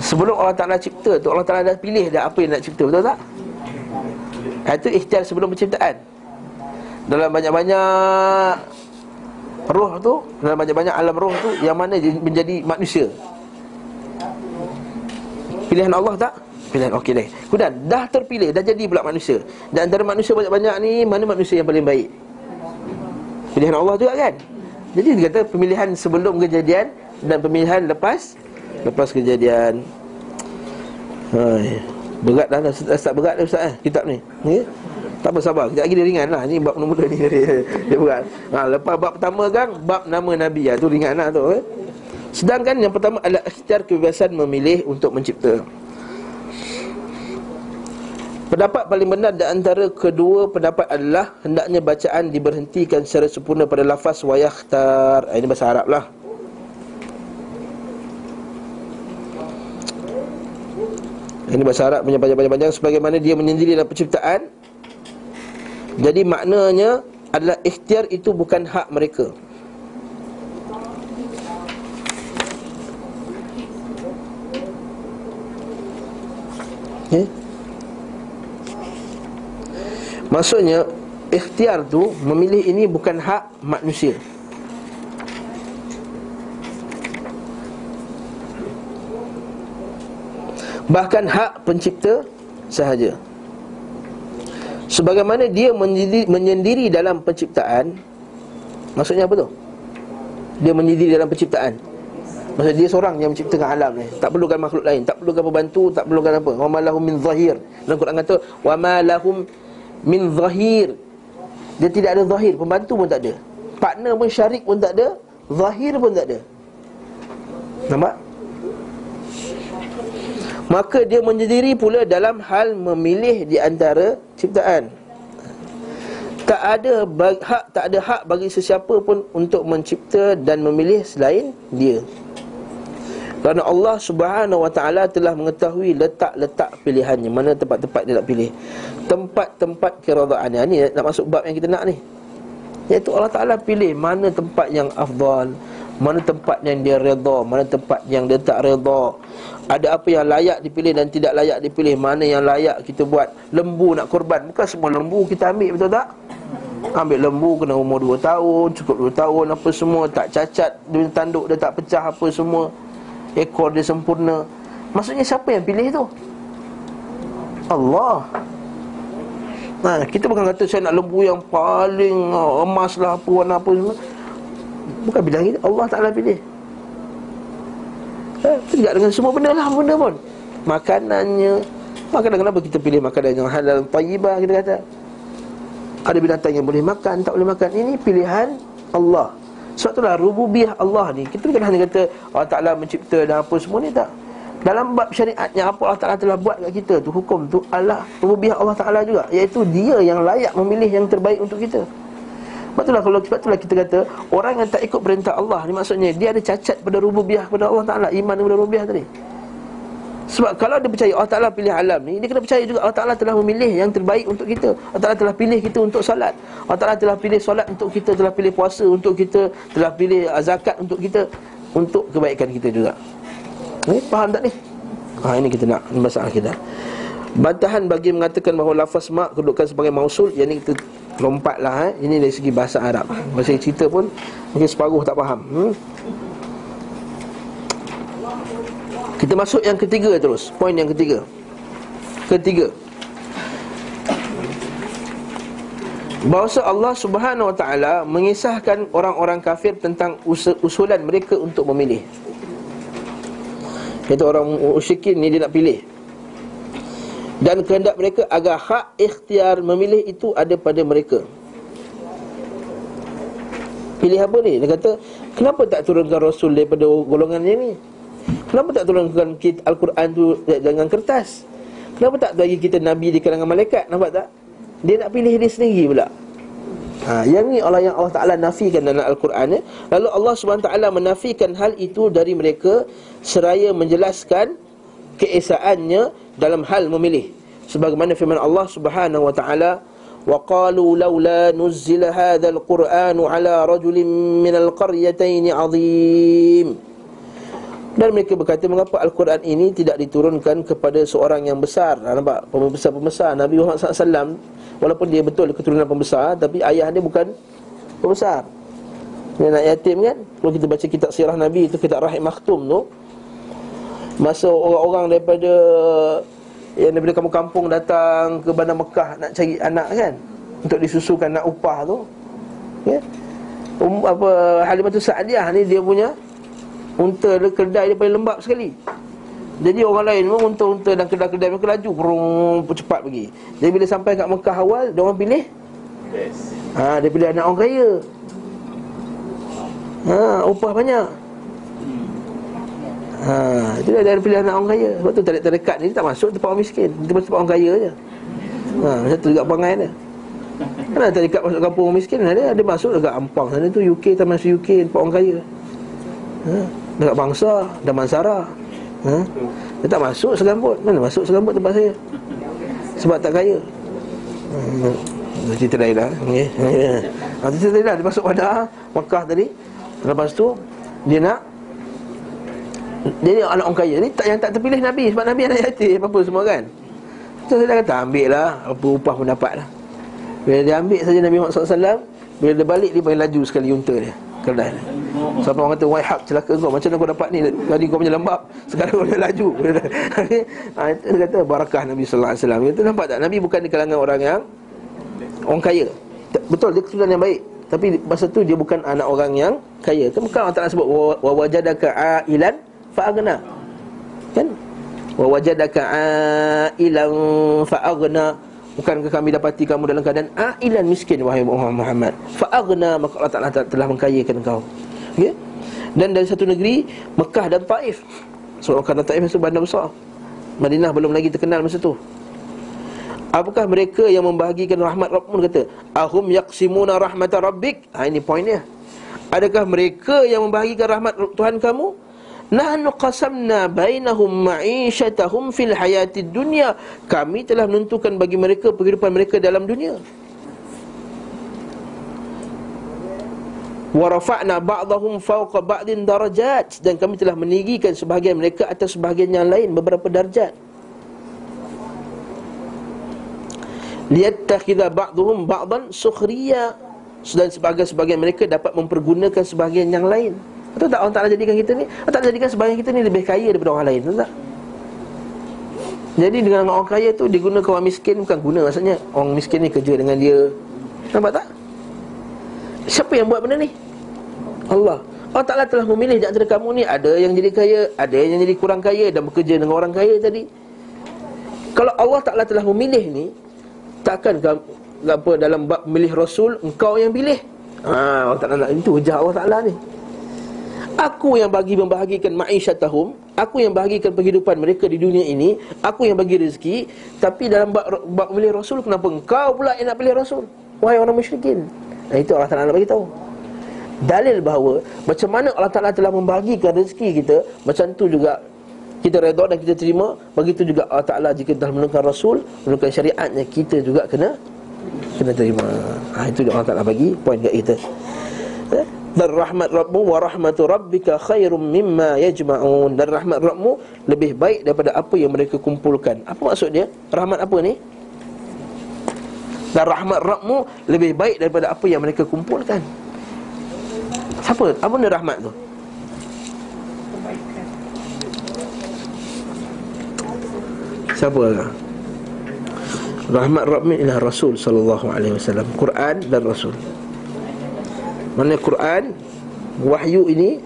Speaker 1: Sebelum Allah Ta'ala cipta tu Allah Ta'ala dah pilih dah apa yang nak cipta. Betul tak? Itu ikhtiar sebelum penciptaan. Dalam banyak-banyak roh tu dalam banyak-banyak alam roh tu yang mana menjadi manusia? Pilihan Allah tak? Pilihan okey deh. Kemudian dah terpilih dah jadi pula manusia. Dan antara manusia banyak-banyak ni mana manusia yang paling baik? Pilihan Allah juga kan? Jadi dia kata pemilihan sebelum kejadian dan pemilihan lepas lepas kejadian. Hai. Berat dah, dah berat dah Ustaz eh, kitab ni. Ya? Tak apa sabar, kejap lagi dia ringan lah. Ni bab nombor ni dia, berat ha, Lepas bab pertama kan, bab nama Nabi. Ya, Tu ringan lah tu eh? Sedangkan yang pertama adalah ikhtiar kebebasan memilih untuk mencipta. Pendapat paling benar di antara kedua pendapat adalah Hendaknya bacaan diberhentikan secara sempurna pada lafaz wayakhtar Ini bahasa Arab lah. Ini bahasa Arab punya panjang-panjang Sebagaimana dia menyendiri dalam penciptaan jadi maknanya adalah ikhtiar itu bukan hak mereka. Okay. Maksudnya Ikhtiar tu Memilih ini bukan hak manusia. Bahkan hak pencipta sahaja Sebagaimana dia menyendiri, dalam penciptaan Maksudnya apa tu? Dia menyendiri dalam penciptaan. Maksudnya dia seorang yang menciptakan alam ni. Tak perlukan makhluk lain Tak perlukan pembantu Tak perlukan apa. Wa malahum min zahir. Dalam Quran kata Wa malahum min zahir. Dia tidak ada zahir Pembantu pun tak ada. Partner pun syarik pun tak ada Zahir pun tak ada. Nampak? Maka dia menyendiri pula dalam hal memilih di antara ciptaan. Tak ada hak tak ada hak bagi sesiapa pun untuk mencipta dan memilih selain dia. Kerana Allah Subhanahu Wa Taala telah mengetahui letak-letak pilihannya. Mana tempat-tempat dia nak pilih? Tempat-tempat keradaan ini nak masuk bab yang kita nak ni. Iaitu Allah Ta'ala pilih mana tempat yang afdal Mana tempat yang dia redha Mana tempat yang dia tak redha Ada apa yang layak dipilih dan tidak layak dipilih Mana yang layak kita buat Lembu nak korban Bukan semua lembu kita ambil betul tak? Ambil lembu kena umur 2 tahun Cukup 2 tahun apa semua Tak cacat Dia tanduk dia tak pecah apa semua Ekor dia sempurna Maksudnya siapa yang pilih tu? Allah Nah, kita bukan kata saya nak lembu yang paling uh, emas lah apa warna apa semua. Bukan bilang itu Allah Taala pilih. Eh, tidak dengan semua benda lah benda pun. Makanannya. Makanan kenapa kita pilih makanan yang halal tayyibah kita kata? Ada binatang yang boleh makan, tak boleh makan. Ini pilihan Allah. Sebab itulah rububiyah Allah ni. Kita bukan hanya kata Allah Ta'ala mencipta dan apa semua ni tak. Dalam bab syariatnya apa Allah Ta'ala telah buat kat kita? Tu Hukum tu Allah Rububiyah Allah Ta'ala juga. Iaitu dia yang layak memilih yang terbaik untuk kita Sebab itulah kalau sebab itulah kita kata Orang yang tak ikut perintah Allah ni Maksudnya dia ada cacat pada rububiyah pada Allah Ta'ala Iman kepada rububiyah tadi sebab kalau dia percaya Allah Ta'ala pilih alam ni Dia kena percaya juga Allah Ta'ala telah memilih yang terbaik untuk kita Allah Ta'ala telah pilih kita untuk solat Allah Ta'ala telah pilih solat untuk kita Telah pilih puasa untuk kita Telah pilih zakat untuk kita Untuk kebaikan kita juga Ni faham tak ni? Ha ini kita nak masalah kita. Bantahan bagi mengatakan bahawa lafaz mak kedudukan sebagai mausul yang ini kita lompatlah eh. Ini dari segi bahasa Arab. Bahasa cerita pun mungkin separuh tak faham. Hmm? Kita masuk yang ketiga terus. Poin yang ketiga. Ketiga. Bahawa Allah Subhanahu Wa Taala mengisahkan orang-orang kafir tentang usulan mereka untuk memilih. Itu orang musyrikin ni dia nak pilih Dan kehendak mereka agar hak ikhtiar memilih itu ada pada mereka Pilih apa ni? Dia kata Kenapa tak turunkan Rasul daripada golongan ini? Kenapa tak turunkan Al-Quran tu dengan kertas? Kenapa tak bagi kita Nabi di kalangan malaikat? Nampak tak? Dia nak pilih dia sendiri pula Ha, yang ni Allah yang Allah Taala nafikan dalam Al-Quran eh? Lalu Allah Taala menafikan hal itu dari mereka seraya menjelaskan keesaannya dalam hal memilih. Sebagaimana firman Allah Subhanahu Wa Taala وقالوا لولا نزل هذا القرآن على رجل من القريتين عظيم dan mereka berkata mengapa Al-Quran ini tidak diturunkan kepada seorang yang besar Nampak pembesar-pembesar Nabi Muhammad SAW Walaupun dia betul keturunan pembesar Tapi ayah dia bukan pembesar Dia nak yatim kan Kalau kita baca kitab sirah Nabi itu Kitab Rahim Makhtum tu Masa orang-orang daripada Yang daripada kampung-kampung datang ke Bandar Mekah Nak cari anak kan Untuk disusukan nak upah tu Ya. Um, apa Halimah Sa'adiyah ni dia punya Unta dia kedai dia paling lembab sekali. Jadi orang lain pun unta-unta dan kedai-kedai mereka laju Perung cepat pergi. Jadi bila sampai kat Mekah awal Dia orang pilih? Yes. ha, Dia pilih anak orang kaya. Ha, Upah banyak ha, Itu dia, dia pilih anak orang kaya. Sebab tu terdekat ni tak masuk tempat orang miskin. Dia masuk tempat orang kaya je. Ha, Macam tu dekat Pangai dia. Kan ada masuk kampung orang miskin Dia, dia masuk dekat Ampang sana tu UK Taman UK Tempat orang kaya. Ha, Dekat Bangsa Damansara ha? Dia tak masuk segambut Mana masuk segambut tempat saya? Sebab tak kaya. Hmm. Cerita lain lah. Ha, Cerita lain lah. Dia masuk pada Makkah tadi. Lepas tu Dia nak Dia ni anak orang kaya Ni tak, yang tak terpilih Nabi. Sebab Nabi anak yatim Apa semua kan. So saya dah kata ambil lah. Apa upah pun dapat lah. Bila dia ambil saja Nabi Muhammad SAW Bila dia balik Dia paling laju sekali unta dia kedai Sampai orang kata Why hak celaka kau Macam mana kau dapat ni? Tadi kau punya lembab. Sekarang kau dah laju ha, Dia kata Barakah Nabi Wasallam. Itu nampak tak? Nabi bukan di kalangan orang yang Orang kaya. Betul dia keturunan yang baik. Tapi masa tu dia bukan anak orang yang Kaya. Kan bukan Allah Ta'ala sebut Wa wajadaka a'ilan Fa'agna Kan Wa wajadaka a'ilan Fa'agna Bukankah kami dapati kamu dalam keadaan ailan miskin wahai Muhammad? Fa'aghna maka Allah Taala telah mengkayakan engkau. Okay? Dan dari satu negeri Mekah dan Taif. So Mekah dan Taif itu bandar besar. Madinah belum lagi terkenal masa tu. Apakah mereka yang membahagikan rahmat Rabbmu kata, "Ahum yaqsimuna rahmat rabbik?" Ha ini poinnya. Adakah mereka yang membahagikan rahmat Tuhan kamu? Nahnu qasamna bainahum ma'isyatahum fil hayatid dunya. Kami telah menentukan bagi mereka kehidupan mereka dalam dunia. wa rafa'na ba'dahum fawqa ba'din darajat dan kami telah meninggikan sebahagian mereka atas sebahagian yang lain beberapa darjat liyattakhidha ba'dhum ba'dan sukhriya dan sebahagian-sebahagian mereka dapat mempergunakan sebahagian yang lain Betul tak Allah Ta'ala jadikan kita ni? Allah Ta'ala jadikan sebahagian kita ni lebih kaya daripada orang lain Betul tak? Jadi dengan orang kaya tu digunakan orang miskin bukan guna maksudnya. Orang miskin ni kerja dengan dia. Nampak tak? Siapa yang buat benda ni? Allah. Allah Ta'ala telah memilih di antara kamu ni Ada yang jadi kaya, ada yang jadi kurang kaya Dan bekerja dengan orang kaya tadi. Kalau Allah Ta'ala telah memilih ni Takkan apa, dalam bab memilih Rasul Engkau yang pilih? Ha, Allah Ta'ala nak Itu hujah Allah Ta'ala ni Aku yang bagi membahagikan ma'isyatahum Aku yang bahagikan kehidupan mereka di dunia ini Aku yang bagi rezeki. Tapi dalam bab, bab memilih Rasul Kenapa engkau pula yang nak pilih Rasul? Wahai orang musyrikin. Nah itu Allah Ta'ala nak bagi tahu. Dalil bahawa Macam mana Allah Ta'ala telah membahagikan rezeki kita Macam tu juga kita redha dan kita terima. Begitu juga Allah Ta'ala jika telah menurunkan Rasul Menurunkan syariatnya Kita juga kena Kena terima. Ha, Itu Allah Ta'ala bagi Poin kat kita eh? Dan rahmat Rabbu wa rahmatu Rabbika khairum mimma yajma'un Dan rahmat Rabbu lebih baik daripada apa yang mereka kumpulkan Apa maksud dia? Rahmat apa ni? Dan rahmat Rabbu lebih baik daripada apa yang mereka kumpulkan Siapa? Apa benda rahmat tu? Siapa? Rahmat Rabbi ialah Rasul sallallahu alaihi wasallam. Quran dan Rasul. Mana Quran wahyu ini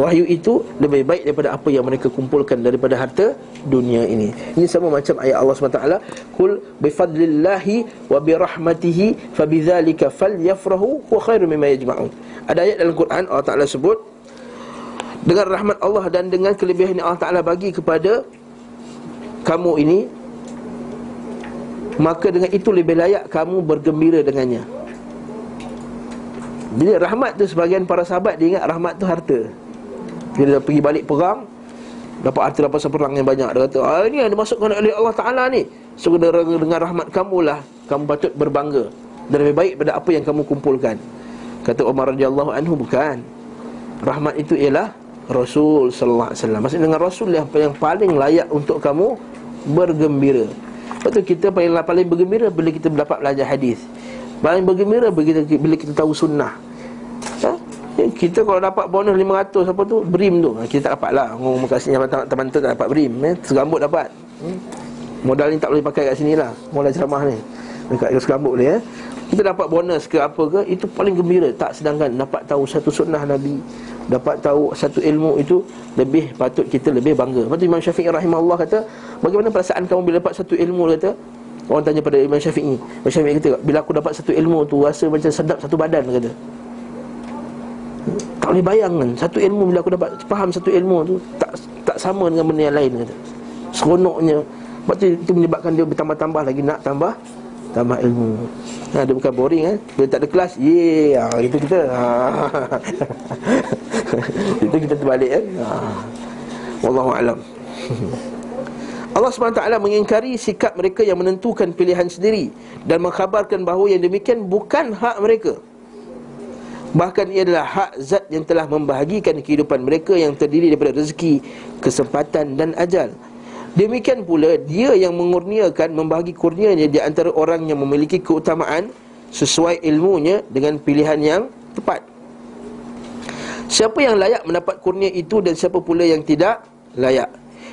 Speaker 1: wahyu itu lebih baik daripada apa yang mereka kumpulkan daripada harta dunia ini. Ini sama macam ayat Allah SWT Kul bifadlillahi wa birahmatihi fabidzalika falyafrahu wa khairu mimma yajma'un. Ada ayat dalam Quran Allah Taala sebut dengan rahmat Allah dan dengan kelebihan yang Allah Taala bagi kepada kamu ini Maka dengan itu lebih layak kamu bergembira dengannya Bila rahmat tu sebagian para sahabat Dia ingat rahmat tu harta Bila dia pergi balik perang Dapat harta dapat perang yang banyak Dia kata, ah, ini yang dimasukkan oleh Allah Ta'ala ni So dengan, rahmat kamu lah Kamu patut berbangga Dan lebih baik pada apa yang kamu kumpulkan Kata Umar radhiyallahu anhu bukan Rahmat itu ialah Rasul sallallahu alaihi wasallam. Maksudnya dengan Rasul yang, yang paling layak untuk kamu bergembira. Lepas tu kita paling paling bergembira bila kita dapat belajar hadis. Paling bergembira bila kita, tahu sunnah. Ha? Ya, kita kalau dapat bonus 500 apa tu brim tu. Ha, kita tak dapat lah. Ngomong kasih teman-teman tu tak dapat brim. Eh? Segambut dapat. Hmm? Modal ni tak boleh pakai kat sini lah. Modal ceramah ni. Dekat segambut ni eh. Kita dapat bonus ke apa ke Itu paling gembira Tak sedangkan dapat tahu satu sunnah Nabi Dapat tahu satu ilmu itu Lebih patut kita lebih bangga Lepas tu Imam Syafi'i rahimahullah kata Bagaimana perasaan kamu bila dapat satu ilmu kata Orang tanya pada Imam Syafi'i Imam Syafi'i kata Bila aku dapat satu ilmu tu Rasa macam sedap satu badan kata Tak boleh bayangkan Satu ilmu bila aku dapat Faham satu ilmu tu Tak tak sama dengan benda yang lain kata Seronoknya Lepas tu itu menyebabkan dia bertambah-tambah lagi Nak tambah Tambah ilmu Ha, dia bukan boring eh. Bila tak ada kelas, ye, ha, itu kita. Ha. itu kita terbalik eh. Ha. Wallahu alam. Allah SWT mengingkari sikap mereka yang menentukan pilihan sendiri Dan mengkhabarkan bahawa yang demikian bukan hak mereka Bahkan ia adalah hak zat yang telah membahagikan kehidupan mereka Yang terdiri daripada rezeki, kesempatan dan ajal Demikian pula dia yang mengurniakan membahagi kurnianya di antara orang yang memiliki keutamaan sesuai ilmunya dengan pilihan yang tepat. Siapa yang layak mendapat kurnia itu dan siapa pula yang tidak layak.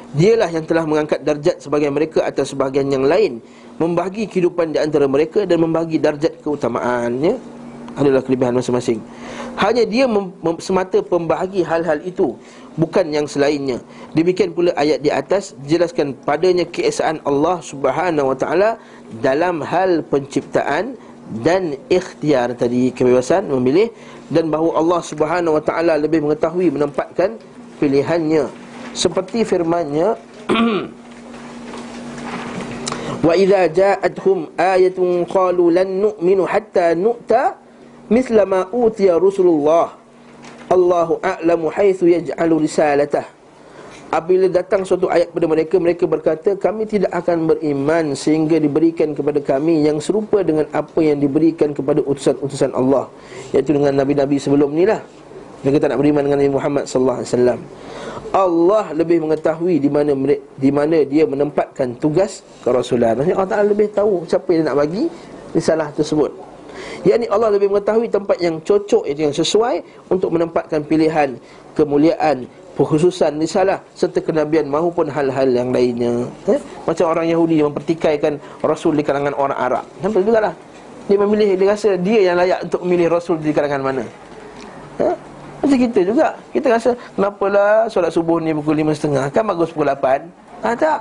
Speaker 1: Dialah yang telah mengangkat darjat sebagian mereka atas sebagian yang lain, membahagi kehidupan di antara mereka dan membahagi darjat keutamaannya adalah kelebihan masing-masing. Hanya dia mem- mem- semata pembahagi hal-hal itu bukan yang selainnya. Demikian pula ayat di atas jelaskan padanya keesaan Allah Subhanahu wa taala dalam hal penciptaan dan ikhtiar tadi kebebasan memilih dan bahawa Allah Subhanahu wa taala lebih mengetahui menempatkan pilihannya seperti firman-Nya Wa idza ja'atuhum ayatun qalu lan nu'minu hatta nu'ta mithla ma utiya Rasulullah Allahu a'lamu haitsu yaj'alu risalatah. Apabila datang suatu ayat kepada mereka mereka berkata kami tidak akan beriman sehingga diberikan kepada kami yang serupa dengan apa yang diberikan kepada utusan-utusan Allah. Iaitu dengan nabi-nabi sebelum ni lah. Mereka tak nak beriman dengan Nabi Muhammad sallallahu alaihi wasallam Allah lebih mengetahui di mana di mana dia menempatkan tugas kerasulan. Maksudnya Allah Taala lebih tahu siapa yang nak bagi risalah tersebut. Yakni Allah lebih mengetahui tempat yang cocok yang sesuai untuk menempatkan pilihan kemuliaan Perkhususan risalah serta kenabian mahupun hal-hal yang lainnya. Eh? Macam orang Yahudi mempertikaikan Rasul di kalangan orang Arab. Nampak juga lah Dia memilih, dia rasa dia yang layak untuk memilih Rasul di kalangan mana. Eh? Macam kita juga. Kita rasa, kenapalah solat subuh ni pukul 5.30 Kan bagus pukul 8 Ah tak.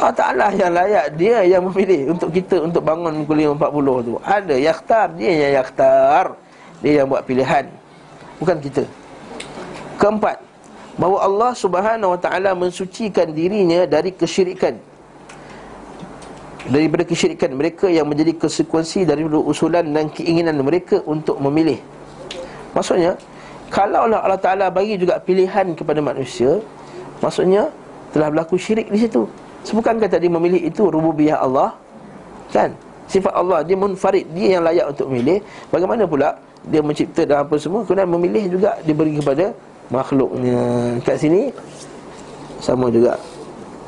Speaker 1: Allah Ta'ala yang layak. Dia yang memilih untuk kita Untuk bangun pukul 5.40 tu. Ada yakhtar. Dia yang yakhtar. Dia yang buat pilihan. Bukan kita. Keempat, bahawa Allah Subhanahu wa taala mensucikan dirinya dari kesyirikan. Daripada kesyirikan mereka yang menjadi konsekuensi dari usulan dan keinginan mereka untuk memilih. Maksudnya, kalau Allah Taala bagi juga pilihan kepada manusia, maksudnya telah berlaku syirik di situ. Sebukankah tadi memilih itu rububiyah Allah? Kan? Sifat Allah dia munfarid, dia yang layak untuk memilih. Bagaimana pula dia mencipta dan apa semua kemudian memilih juga diberi kepada makhluknya kat sini sama juga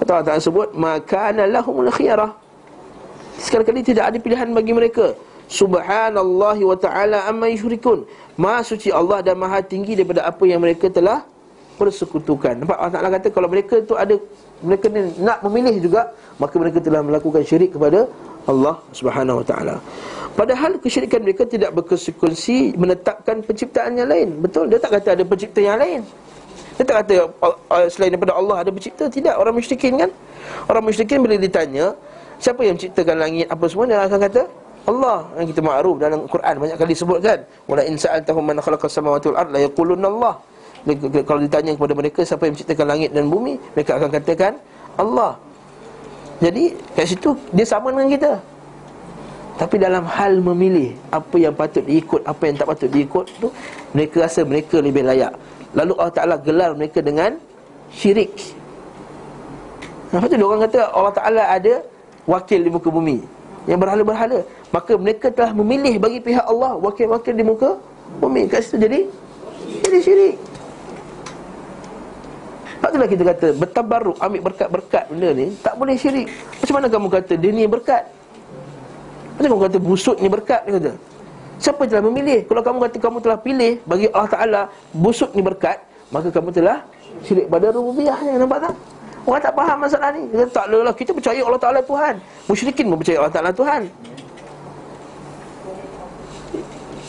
Speaker 1: kata Allah Ta'ala sebut makana lahumul khiyarah sekali-kali tidak ada pilihan bagi mereka subhanallah wa ta'ala amma yushrikun maha suci Allah dan maha tinggi daripada apa yang mereka telah persekutukan nampak Allah Ta'ala kata kalau mereka tu ada mereka ni nak memilih juga maka mereka telah melakukan syirik kepada Allah Subhanahu wa taala. Padahal kesyirikan mereka tidak berkonsekuensi menetapkan penciptaan yang lain. Betul, dia tak kata ada pencipta yang lain. Dia tak kata uh, selain daripada Allah ada pencipta. Tidak, orang musyrikin kan? Orang musyrikin bila ditanya, siapa yang menciptakan langit apa semua, dia akan kata, Allah yang kita makruf dalam Quran. Banyak kali sebutkan wala in sa'altahum man khalaqa samawati wal ard la yaquluna Allah. Kalau ditanya kepada mereka siapa yang menciptakan langit dan bumi mereka akan katakan Allah. Jadi kat situ dia sama dengan kita. Tapi dalam hal memilih Apa yang patut diikut Apa yang tak patut diikut tu Mereka rasa mereka lebih layak. Lalu Allah Ta'ala gelar mereka dengan Syirik. Lepas tu orang kata Allah Ta'ala ada Wakil di muka bumi Yang berhala-berhala Maka mereka telah memilih bagi pihak Allah Wakil-wakil di muka bumi. Kat situ jadi Jadi syirik. Sebab itulah kita kata Bertabaruk ambil berkat-berkat benda ni Tak boleh syirik. Macam mana kamu kata dia ni berkat? Macam kamu kata busuk ni berkat dia kata. Siapa telah memilih? Kalau kamu kata kamu telah pilih Bagi Allah Ta'ala Busuk ni berkat Maka kamu telah Syirik pada rububiyahnya Nampak tak? Orang tak faham masalah ni. Kata tak lah Kita percaya Allah Ta'ala Tuhan. Musyrikin percaya Allah Ta'ala Tuhan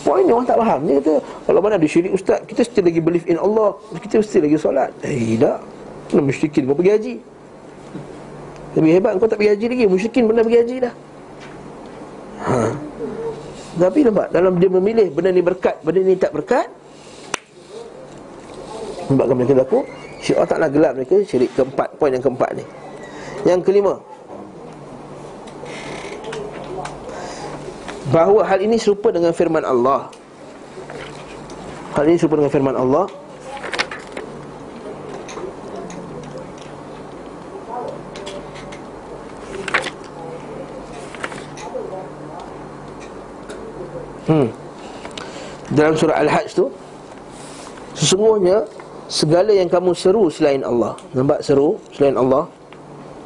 Speaker 1: Poin ni orang tak faham. Dia kata Kalau mana ada syirik ustaz Kita still lagi believe in Allah Kita still lagi solat. Eh tak Kena musyrikin pun pergi haji. Lebih hebat kau tak pergi haji lagi Musyrikin pernah pergi haji dah. Ha. Tapi nampak Dalam dia memilih Benda ni berkat Benda ni tak berkat Sebabkan mereka berlaku Syirik Allah Ta'ala gelap mereka Syirik keempat Poin yang keempat ni. Yang kelima bahawa hal ini serupa dengan firman Allah. Hal ini serupa dengan firman Allah. Hmm. Dalam surah Al-Hajj tu Sesungguhnya Segala yang kamu seru selain Allah Nampak seru selain Allah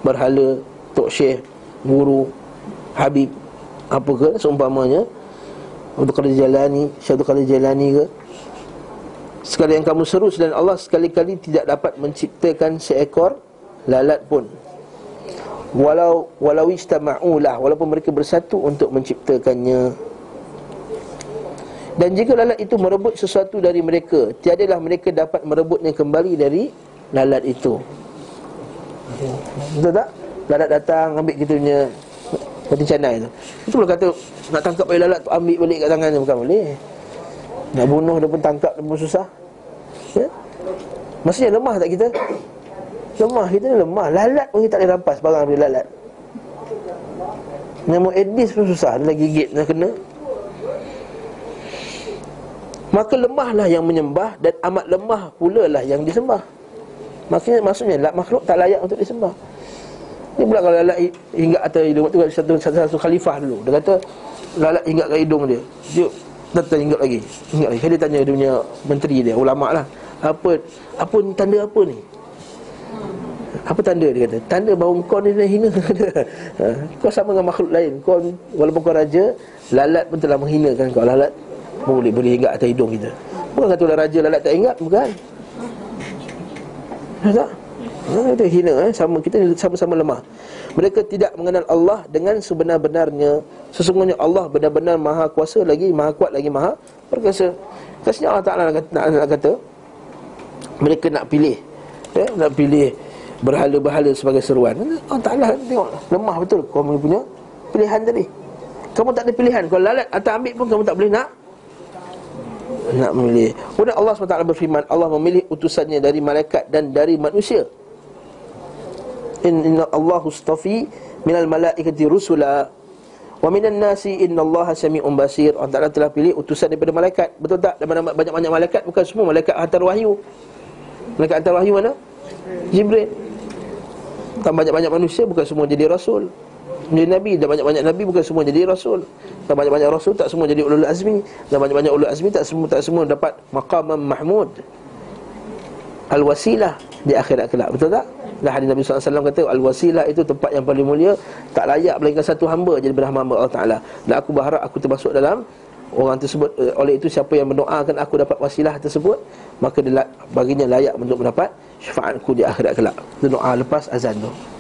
Speaker 1: Berhala, Tok Syekh, Guru, Habib apa ke seumpamanya? Abdul Qadir Jalani Syaikhul Qadir Jalani ke? Sekali yang kamu seru selain Allah Sekali-kali tidak dapat menciptakan seekor lalat pun. Walau walau istama'ulah Walaupun mereka bersatu untuk menciptakannya. Dan jika lalat itu merebut sesuatu dari mereka Tiadalah mereka dapat merebutnya kembali dari lalat itu. Betul tak? Lalat datang ambil kita punya Roti canai tu? Itu kalau kata Nak tangkap air lalat tu ambil balik kat tangannya Bukan boleh. Nak bunuh dia pun tangkap dia pun susah. Ya? Maksudnya lemah tak kita? Lemah kita ni lemah. Lalat pun kita tak boleh rampas barang dari lalat. Nyamuk Aedes pun susah. Dia lagi gigit nak kena. Maka lemahlah yang menyembah Dan amat lemah pula lah yang disembah. Maksudnya maksudnya makhluk tak layak untuk disembah. Ni pula kalau lalat hi- hingga atas hidung Waktu satu, satu, satu khalifah dulu Dia kata lalat hingga kat hidung dia Dia datang hingga lagi Hingga lagi. Dia tanya dia punya menteri dia Ulama' lah Apa apa tanda apa ni? Apa tanda dia kata? Tanda bahawa kau ni dah hina. Ha, Kau sama dengan makhluk lain. Kau walaupun kau raja Lalat pun telah menghinakan kau. Lalat boleh boleh hingga atas hidung kita. Bukan kata raja lalat tak ingat Bukan. Tak? Ha, itu hina eh? sama kita sama-sama lemah. Mereka tidak mengenal Allah dengan sebenar-benarnya. Sesungguhnya Allah benar-benar maha kuasa lagi, maha kuat lagi, maha perkasa. Kasihnya Allah Taala nak, nak, nak kata mereka nak pilih ya, nak pilih berhala-berhala sebagai seruan. Allah Taala tengok lemah betul kau punya pilihan tadi. Kamu tak ada pilihan. Kalau lalat atau ambil pun kamu tak boleh nak nak memilih. Kemudian Allah SWT berfirman, Allah memilih utusannya dari malaikat dan dari manusia. Inna Allah ustafi minal malaikati rusula wa minan nasi inna Allah sami'un basir. Allah Taala telah pilih utusan daripada malaikat. Betul tak? Dan banyak-banyak malaikat bukan semua malaikat hantar wahyu. Malaikat hantar wahyu mana? Jibril. Tak banyak-banyak manusia bukan semua jadi rasul. Jadi nabi dan banyak-banyak nabi bukan semua jadi rasul. Dan banyak-banyak rasul tak semua jadi ulul azmi dan banyak-banyak ulul azmi tak semua tak semua dapat maqam mahmud. Al-wasilah di akhirat kelak. Betul tak? Dan hadis Nabi SAW kata Al-wasilah itu tempat yang paling mulia Tak layak melainkan satu hamba Jadi berhamba Allah Ta'ala. Dan aku berharap aku termasuk dalam Orang tersebut eh, Oleh itu siapa yang mendoakan aku dapat wasilah tersebut Maka dia baginya layak untuk mendapat Syafaatku di akhirat kelak. Itu doa lepas azan tu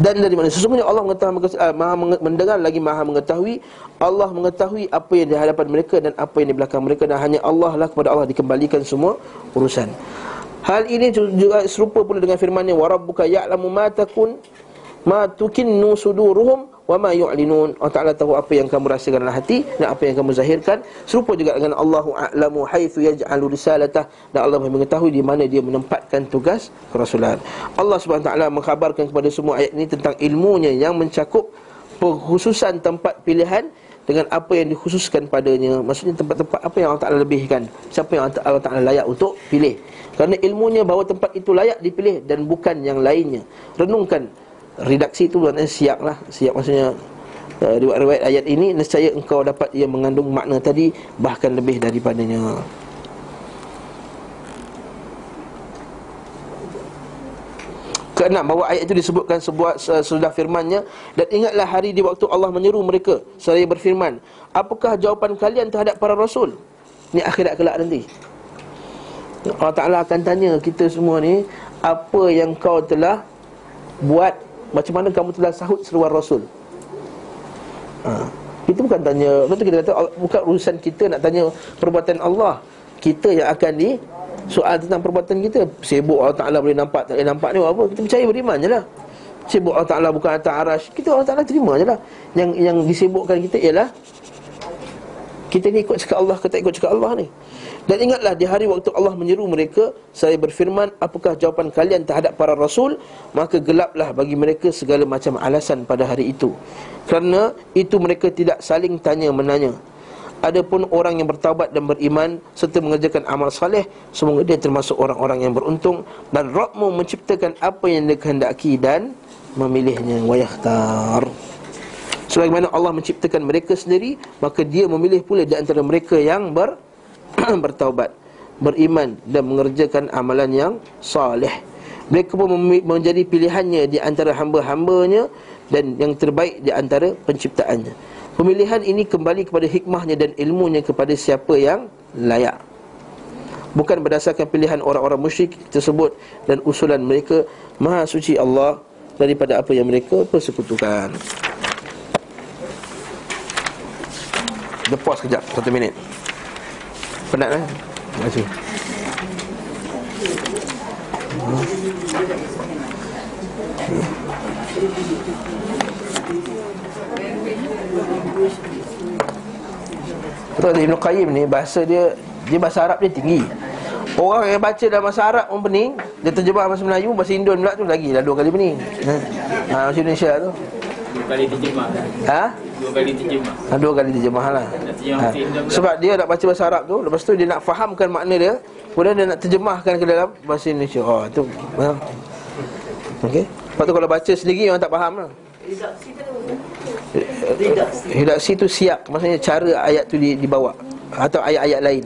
Speaker 1: Dan dari mana? Sesungguhnya Allah mengetahui uh, Maha mendengar lagi Maha mengetahui. Allah mengetahui apa yang di hadapan mereka dan apa yang di belakang mereka. Dan hanya Allah lah kepada Allah dikembalikan semua urusan. Hal ini juga serupa pula dengan firman-Nya wa rabbuka ya'lamu ma takun ma tukinnu suduruhum wa ma yu'linun. Allah Taala tahu apa yang kamu rasakan dalam hati dan apa yang kamu zahirkan. Serupa juga dengan Allahu a'lamu haitsu yaj'alu risalatah dan Allah mengetahui di mana dia menempatkan tugas kerasulan. Allah Subhanahu taala mengkhabarkan kepada semua ayat ini tentang ilmunya yang mencakup pengkhususan tempat pilihan dengan apa yang dikhususkan padanya maksudnya tempat-tempat apa yang Allah Taala lebihkan siapa yang Allah Taala layak untuk pilih kerana ilmunya bahawa tempat itu layak dipilih dan bukan yang lainnya renungkan redaksi itu maknanya siap lah. Siap maksudnya uh, riwayat-riwayat ayat ini nescaya engkau dapat ia mengandung makna tadi bahkan lebih daripadanya. Keenam bahawa ayat itu disebutkan sebuah sudah firmannya dan ingatlah hari di waktu Allah menyeru mereka seraya berfirman apakah jawapan kalian terhadap para rasul? Ni akhirat kelak nanti. Allah Taala akan tanya kita semua ni apa yang kau telah buat macam mana kamu telah sahut seruan rasul? Ha. itu bukan tanya betul kita kata bukan urusan kita nak tanya perbuatan Allah. Kita yang akan di soal tentang perbuatan kita. Sibuk Allah Ta'ala boleh nampak Tak boleh nampak ni apa Kita percaya beriman je lah. Sibuk Allah Ta'ala bukan atas arash Kita Allah Ta'ala terima je lah. Yang yang disibukkan kita ialah Kita ni ikut cakap Allah Kita ikut cakap Allah ni Dan ingatlah di hari waktu Allah menyeru mereka Saya berfirman Apakah jawapan kalian terhadap para rasul? Maka gelaplah bagi mereka segala macam alasan pada hari itu. Kerana itu mereka tidak saling tanya menanya Adapun orang yang bertaubat dan beriman serta mengerjakan amal saleh, semoga dia termasuk orang-orang yang beruntung dan Rabbmu menciptakan apa yang dia kehendaki dan memilihnya. Wa yakhtar. Sebagaimana Allah menciptakan mereka sendiri, maka dia memilih pula di antara mereka yang ber bertaubat, beriman dan mengerjakan amalan yang saleh. Mereka pun menjadi pilihannya di antara hamba-hambanya dan yang terbaik di antara penciptaannya. Pemilihan ini kembali kepada hikmahnya dan ilmunya kepada siapa yang layak Bukan berdasarkan pilihan orang-orang musyrik tersebut Dan usulan mereka Maha suci Allah Daripada apa yang mereka persekutukan Lepas kejap, satu minit Penat kan? Terima kasih Betul Ibn Qayyim ni bahasa dia dia bahasa Arab dia tinggi. Orang yang baca dalam bahasa Arab pun pening, dia terjemah bahasa Melayu, bahasa Indon pula tu lagi dah dua kali pening. Ha, bahasa Indonesia tu.
Speaker 3: Dua kali terjemah
Speaker 1: Ha?
Speaker 3: Dua kali terjemah.
Speaker 1: Ha, Dua kali terjemah lah. Ha. Sebab dia nak baca bahasa Arab tu Lepas tu dia nak fahamkan makna dia Kemudian dia nak terjemahkan ke dalam bahasa Indonesia. Oh tu ha. Okey. Lepas tu kalau baca sendiri orang tak faham lah. Redaksi tu siap. Maksudnya cara ayat tu di- dibawa. Atau ayat-ayat lain.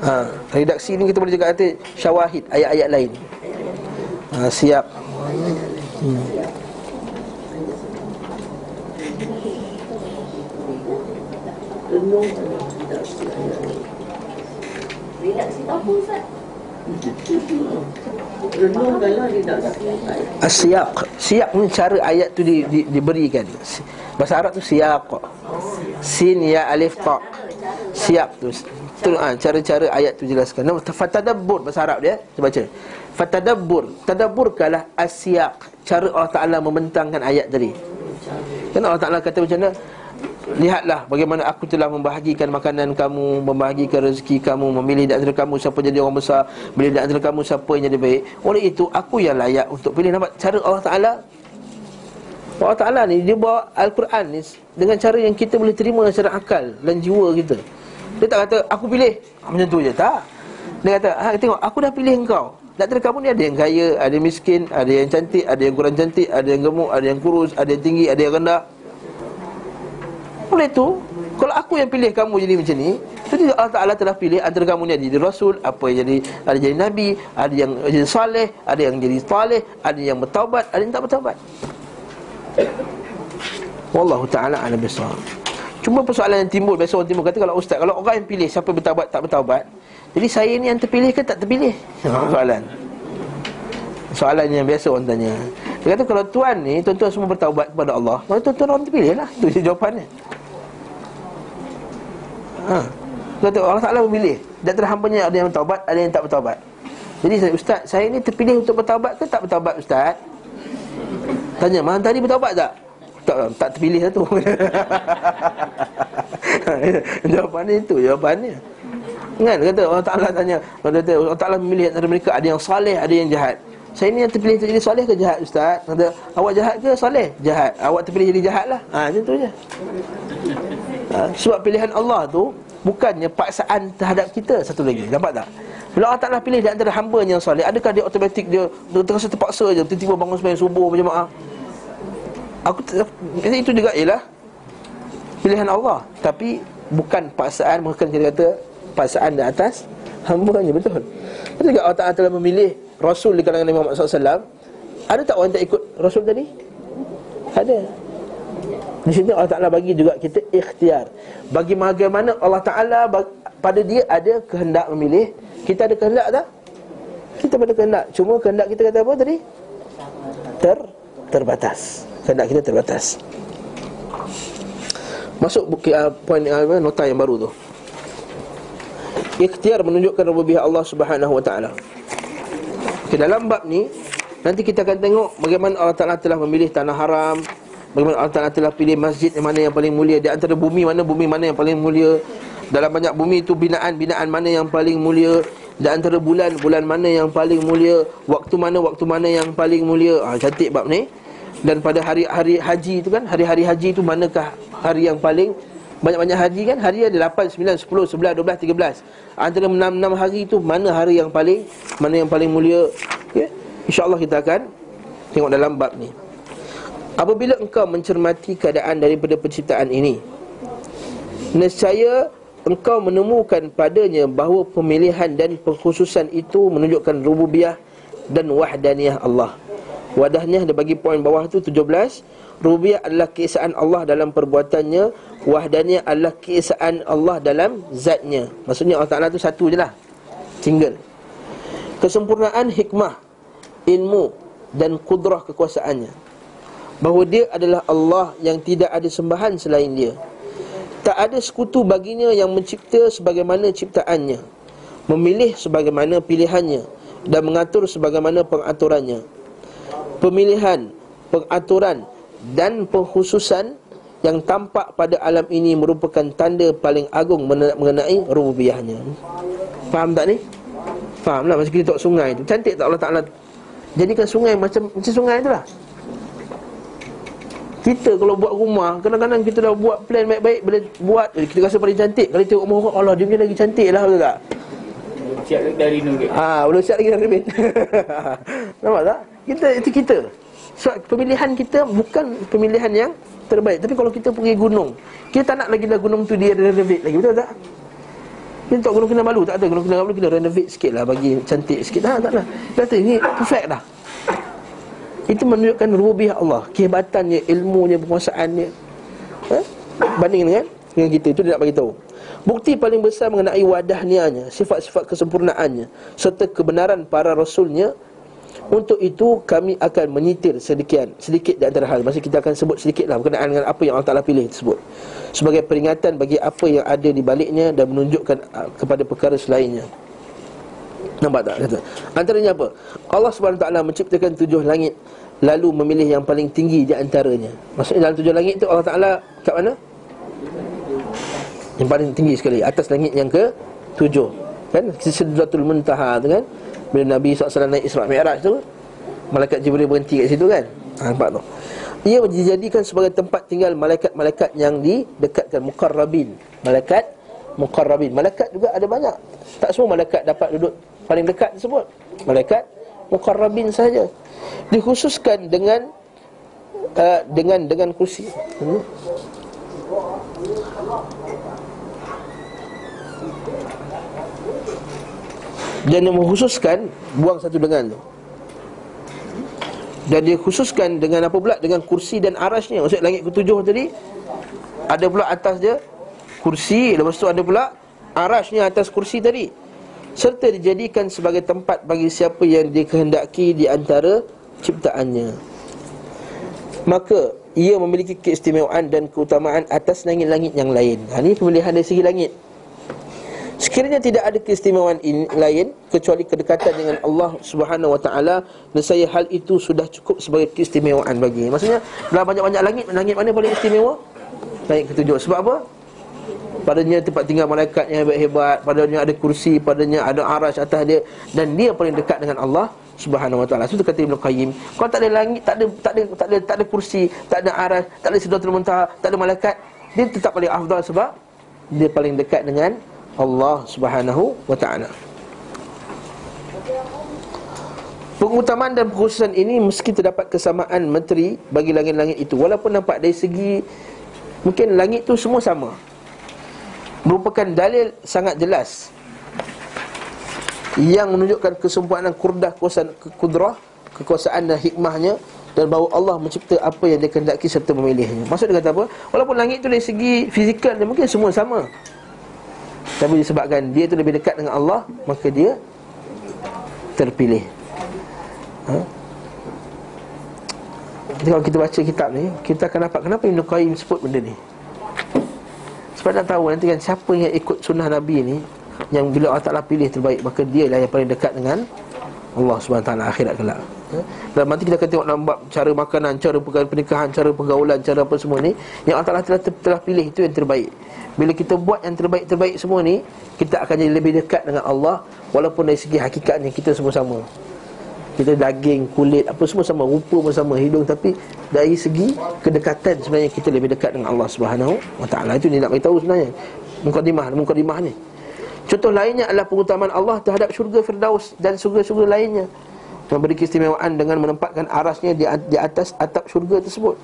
Speaker 1: Ha. Redaksi ni kita boleh juga kata Syawahid ayat-ayat lain. Ha, Siap. Hmm. Asyaq Siap. Ni cara ayat tu di, di, diberikan. Bahasa Arab tu siyaq Sin ya alif ta. Siap tu tu ha, Cara-cara ayat tu jelaskan. Nama Fatadabbur bahasa Arab dia Kita baca. Fatadabbur. Tadabbur kalah asyaq Cara Allah Ta'ala membentangkan ayat tadi. Kan Allah Ta'ala kata macam mana Lihatlah bagaimana aku telah membahagikan makanan kamu Membahagikan rezeki kamu Memilih di antara kamu siapa jadi orang besar Memilih di antara kamu siapa yang jadi baik. Oleh itu aku yang layak untuk pilih. Nampak cara Allah Ta'ala? Allah Ta'ala ni dia bawa Al-Quran ni Dengan cara yang kita boleh terima secara akal dan jiwa kita. Dia tak kata aku pilih. Ha, Macam tu je. Tak. Dia kata ha, tengok aku dah pilih engkau. Di antara kamu ni ada yang kaya, ada yang miskin, ada yang cantik, ada yang kurang cantik, ada yang gemuk, ada yang kurus, ada yang tinggi, ada yang rendah. Oleh itu Kalau aku yang pilih kamu jadi macam ni Jadi Allah Ta'ala telah pilih Antara kamu ni ada jadi Rasul Apa yang jadi Ada jadi Nabi Ada yang jadi saleh Ada yang jadi saleh Ada yang bertaubat Ada yang tak bertaubat. Wallahu ta'ala ala bisawab Cuma persoalan yang timbul Biasa orang timbul kata Kalau ustaz Kalau orang yang pilih Siapa bertaubat tak bertaubat Jadi saya ni yang terpilih ke tak terpilih? Soalan. Soalan yang biasa orang tanya. Dia kata kalau tuan ni Tuan-tuan semua bertaubat kepada Allah Maka tuan-tuan orang terpilih lah. Itu je jawapannya ha. Kata Allah Ta'ala memilih. Dan antara hambanya ada yang bertaubat Ada yang tak bertaubat. Jadi saya, Ustaz Saya ni terpilih untuk bertaubat ke tak bertaubat Ustaz? Tanya Mahan tadi bertaubat tak? Tak, tak terpilih lah tu. Jawapannya itu Jawapannya. Kan? Kata Allah Ta'ala tanya kata, Allah Ta'ala memilih antara mereka. Ada yang saleh Ada yang jahat. Saya ni yang terpilih jadi saleh ke jahat Ustaz? Kata Awak jahat ke saleh? Jahat. Awak terpilih jadi jahat lah. Ha, Macam tu je ha, Sebab pilihan Allah tu Bukannya paksaan terhadap kita Satu lagi Nampak tak Bila Allah Ta'ala pilih di antara hamba yang saleh Adakah dia automatik Dia, dia terasa terpaksa je Tiba-tiba bangun sembahyang subuh berjemaah Aku ter- itu juga ialah pilihan Allah tapi bukan paksaan bukan kita kata paksaan di atas hamba-Nya betul. Betul juga Allah Taala telah memilih rasul di kalangan Nabi Muhammad SAW Ada tak orang tak ikut rasul tadi? Ada. Di sini Allah Taala bagi juga kita ikhtiar. Bagi bagaimana Allah Taala pada dia ada kehendak memilih, kita ada kehendak tak? Kita pada kehendak. Cuma kehendak kita kata apa tadi? Ter terbatas. Kehendak kita terbatas. Masuk buku uh, poin uh, nota yang baru tu. Ikhtiar menunjukkan rububiyah Allah Subhanahu wa taala. Okay, dalam bab ni nanti kita akan tengok bagaimana Allah Taala telah memilih tanah haram, bagaimana Allah Taala telah pilih masjid yang mana yang paling mulia di antara bumi mana bumi mana yang paling mulia. Dalam banyak bumi itu binaan-binaan mana yang paling mulia di antara bulan bulan mana yang paling mulia, waktu mana waktu mana yang paling mulia. Ah cantik bab ni. Dan pada hari-hari haji itu kan Hari-hari haji itu manakah hari yang paling Banyak-banyak haji kan Hari ada 8, 9, 10, 11, 12, 13 Antara 6-6 hari itu Mana hari yang paling Mana yang paling mulia okay? InsyaAllah kita akan Tengok dalam bab ni Apabila engkau mencermati keadaan daripada penciptaan ini Nescaya engkau menemukan padanya bahawa pemilihan dan pengkhususan itu menunjukkan rububiyah dan wahdaniyah Allah. Wadahnya dia bagi poin bawah tu 17 Rububiyah adalah keesaan Allah dalam perbuatannya. Wahdaniyah adalah keesaan Allah dalam zatnya. Maksudnya Allah Ta'ala tu satu je lah. Single. Kesempurnaan hikmah Ilmu Dan kudrah kekuasaannya Bahawa dia adalah Allah yang tidak ada sembahan selain dia Tak ada sekutu baginya yang mencipta sebagaimana ciptaannya Memilih sebagaimana pilihannya Dan mengatur sebagaimana pengaturannya pemilihan, pengaturan dan pengkhususan yang tampak pada alam ini merupakan tanda paling agung mengenai rububiyahnya. Faham tak ni? Faham lah macam kita tengok sungai tu. Cantik tak Allah Ta'ala jadikan sungai macam macam sungai tu lah. Kita kalau buat rumah Kadang-kadang kita dah buat plan baik-baik Bila buat eh, Kita rasa paling cantik Kalau tengok rumah orang Allah dia punya lagi cantik lah Betul tak?
Speaker 3: Siap dari renovate.
Speaker 1: Ah, belum siap lagi renovate Nampak tak? Kita, itu kita So, pemilihan kita bukan pemilihan yang terbaik Tapi kalau kita pergi gunung Kita tak nak lagi dah gunung tu dia renovate lagi Betul tak? Kita tak gunung Kinabalu Tak ada gunung Kinabalu Kita renovate sikit lah Bagi cantik sikit ha, Tak lah Dia kata ini perfect dah Itu menunjukkan rubiah Allah Kehebatannya Ilmunya Penguasaannya ha? Banding dengan Dengan kita Itu dia nak bagi tahu Bukti paling besar mengenai wadahnianya Sifat-sifat kesempurnaannya Serta kebenaran para rasulnya untuk itu kami akan menyitir sedikit sedikit di antara hal. Maksud kita akan sebut sedikit lah berkenaan dengan apa yang Allah Taala pilih tersebut. Sebagai peringatan bagi apa yang ada di baliknya dan menunjukkan uh, kepada perkara selainnya. Nampak tak kata? Antaranya apa? Allah Taala menciptakan tujuh langit lalu memilih yang paling tinggi di antaranya. Maksudnya dalam tujuh langit itu Allah Taala kat mana? Yang paling tinggi sekali atas langit yang ke tujuh. Kan? Sidratul Muntaha tu kan? Bila Nabi SAW naik Isra' Mi'raj tu Malaikat Jibril berhenti kat situ kan ha, Nampak tu Ia dijadikan sebagai tempat tinggal malaikat-malaikat yang didekatkan Mukarrabin Malaikat Mukarrabin Malaikat juga ada banyak. Tak semua malaikat dapat duduk paling dekat tersebut. Malaikat Mukarrabin saja Dikhususkan dengan uh, Dengan dengan kursi. Hmm? Dan dia mengkhususkan Buang satu dengan. Tu Dan dia khususkan dengan apa pula? Dengan kursi dan arasnya. Maksud langit ketujuh tadi Ada pula atas dia Kursi Lepas tu ada pula Arasnya atas kursi tadi Serta dijadikan sebagai tempat Bagi siapa yang dikehendaki Di antara ciptaannya Maka ia memiliki keistimewaan dan keutamaan atas langit-langit yang lain. Ha, ini pemilihan dari segi langit. Sekiranya tidak ada keistimewaan in, lain kecuali kedekatan dengan Allah Subhanahu wa taala, nescaya hal itu sudah cukup sebagai keistimewaan bagi. Maksudnya dalam banyak-banyak langit, langit mana paling istimewa? Langit ketujuh. Sebab apa? Padanya tempat tinggal malaikat yang hebat-hebat, padanya ada kursi, padanya ada arasy atas dia dan dia paling dekat dengan Allah Subhanahu wa taala. Itu kata Ibnu Qayyim. Kalau tak ada langit, tak ada tak ada tak ada tak ada kursi, tak ada arasy, tak ada sidratul muntaha, tak ada malaikat, dia tetap paling afdal sebab dia paling dekat dengan Allah Subhanahu wa taala. Pengutamaan dan pengkhususan ini meski terdapat kesamaan menteri bagi langit-langit itu walaupun nampak dari segi mungkin langit itu semua sama. Merupakan dalil sangat jelas yang menunjukkan kesempurnaan kurdah kuasaan kudrah, kekuasaan dan hikmahnya dan bahawa Allah mencipta apa yang dia kehendaki serta memilihnya. Maksud dia kata apa? Walaupun langit itu dari segi fizikal dia mungkin semua sama. Tapi disebabkan dia tu lebih dekat dengan Allah Maka dia terpilih ha? Jadi kalau kita baca kitab ni Kita akan dapat kenapa Ibn Qayyim sebut benda ni Sebab nak tahu nanti kan Siapa yang ikut sunnah Nabi ni Yang bila Allah Ta'ala pilih terbaik Maka dia lah yang paling dekat dengan Allah SWT akhirat kelak. Ha? Dalam nanti kita akan tengok dalam cara makanan Cara pernikahan, cara pergaulan, cara apa semua ni Yang Allah Ta'ala telah, telah pilih itu yang terbaik. Bila kita buat yang terbaik-terbaik semua ni Kita akan jadi lebih dekat dengan Allah Walaupun dari segi hakikatnya kita semua sama Kita daging, kulit, apa semua sama. Rupa pun sama, hidung. Tapi dari segi kedekatan sebenarnya Kita lebih dekat dengan Allah Subhanahu Taala. Itu ni nak beritahu sebenarnya. Mukadimah, mukadimah ni. Contoh lainnya adalah pengutamaan Allah terhadap syurga Firdaus Dan syurga-syurga lainnya. Memberi keistimewaan dengan menempatkan arasnya di, di atas atap syurga tersebut.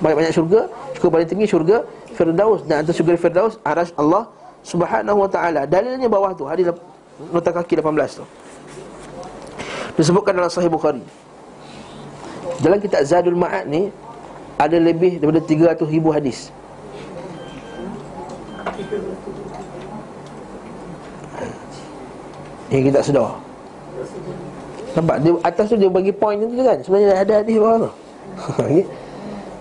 Speaker 1: Banyak-banyak syurga Syurga paling tinggi syurga Firdaus. Dan atas syurga Firdaus aras Allah Subhanahu wa taala. Dalilnya bawah tu hadis nota kaki 18 tu. Disebutkan dalam Sahih Bukhari. Dalam kitab Zadul Ma'ad ni ada lebih daripada 300 ribu hadis. Yang kita sedar. Nampak dia atas tu dia bagi point tu kan. Sebenarnya ada hadis bawah tu.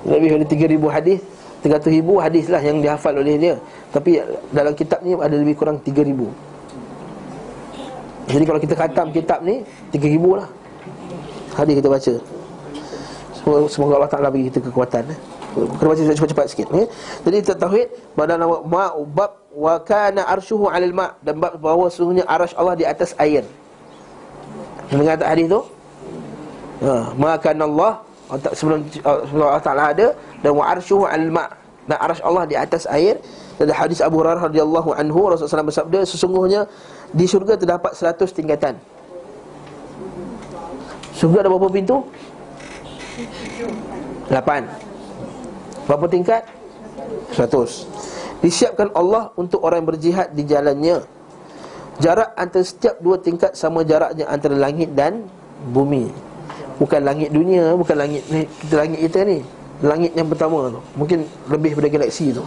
Speaker 1: lebih daripada 3000 hadis 300 ribu hadis lah yang dihafal oleh dia Tapi dalam kitab ni ada lebih kurang 3 ribu Jadi kalau kita khatam kitab ni 3 ribu lah Hadis kita baca Semoga Allah Ta'ala bagi kita kekuatan eh. Kita baca cepat-cepat sikit eh. Jadi kita tauhid Pada nama ma'ubab Wa kana arsyuhu alil ma' Dan bahawa sesungguhnya arash Allah di atas air Mendengar tak hadis tu? Ha, Maka Allah sebelum, sebelum Allah Ta'ala ada dan wa arshuhu al-ma' dan arasy Allah di atas air dan hadis Abu Hurairah radhiyallahu anhu Rasulullah SAW bersabda sesungguhnya di syurga terdapat 100 tingkatan. Syurga ada berapa pintu? 8 Berapa tingkat? 100 Disiapkan Allah untuk orang berjihad di jalannya. Jarak antara setiap dua tingkat sama jaraknya antara langit dan bumi. Bukan langit dunia, bukan langit ni, langit kita ni. Langit yang pertama tu. Mungkin lebih daripada galaksi tu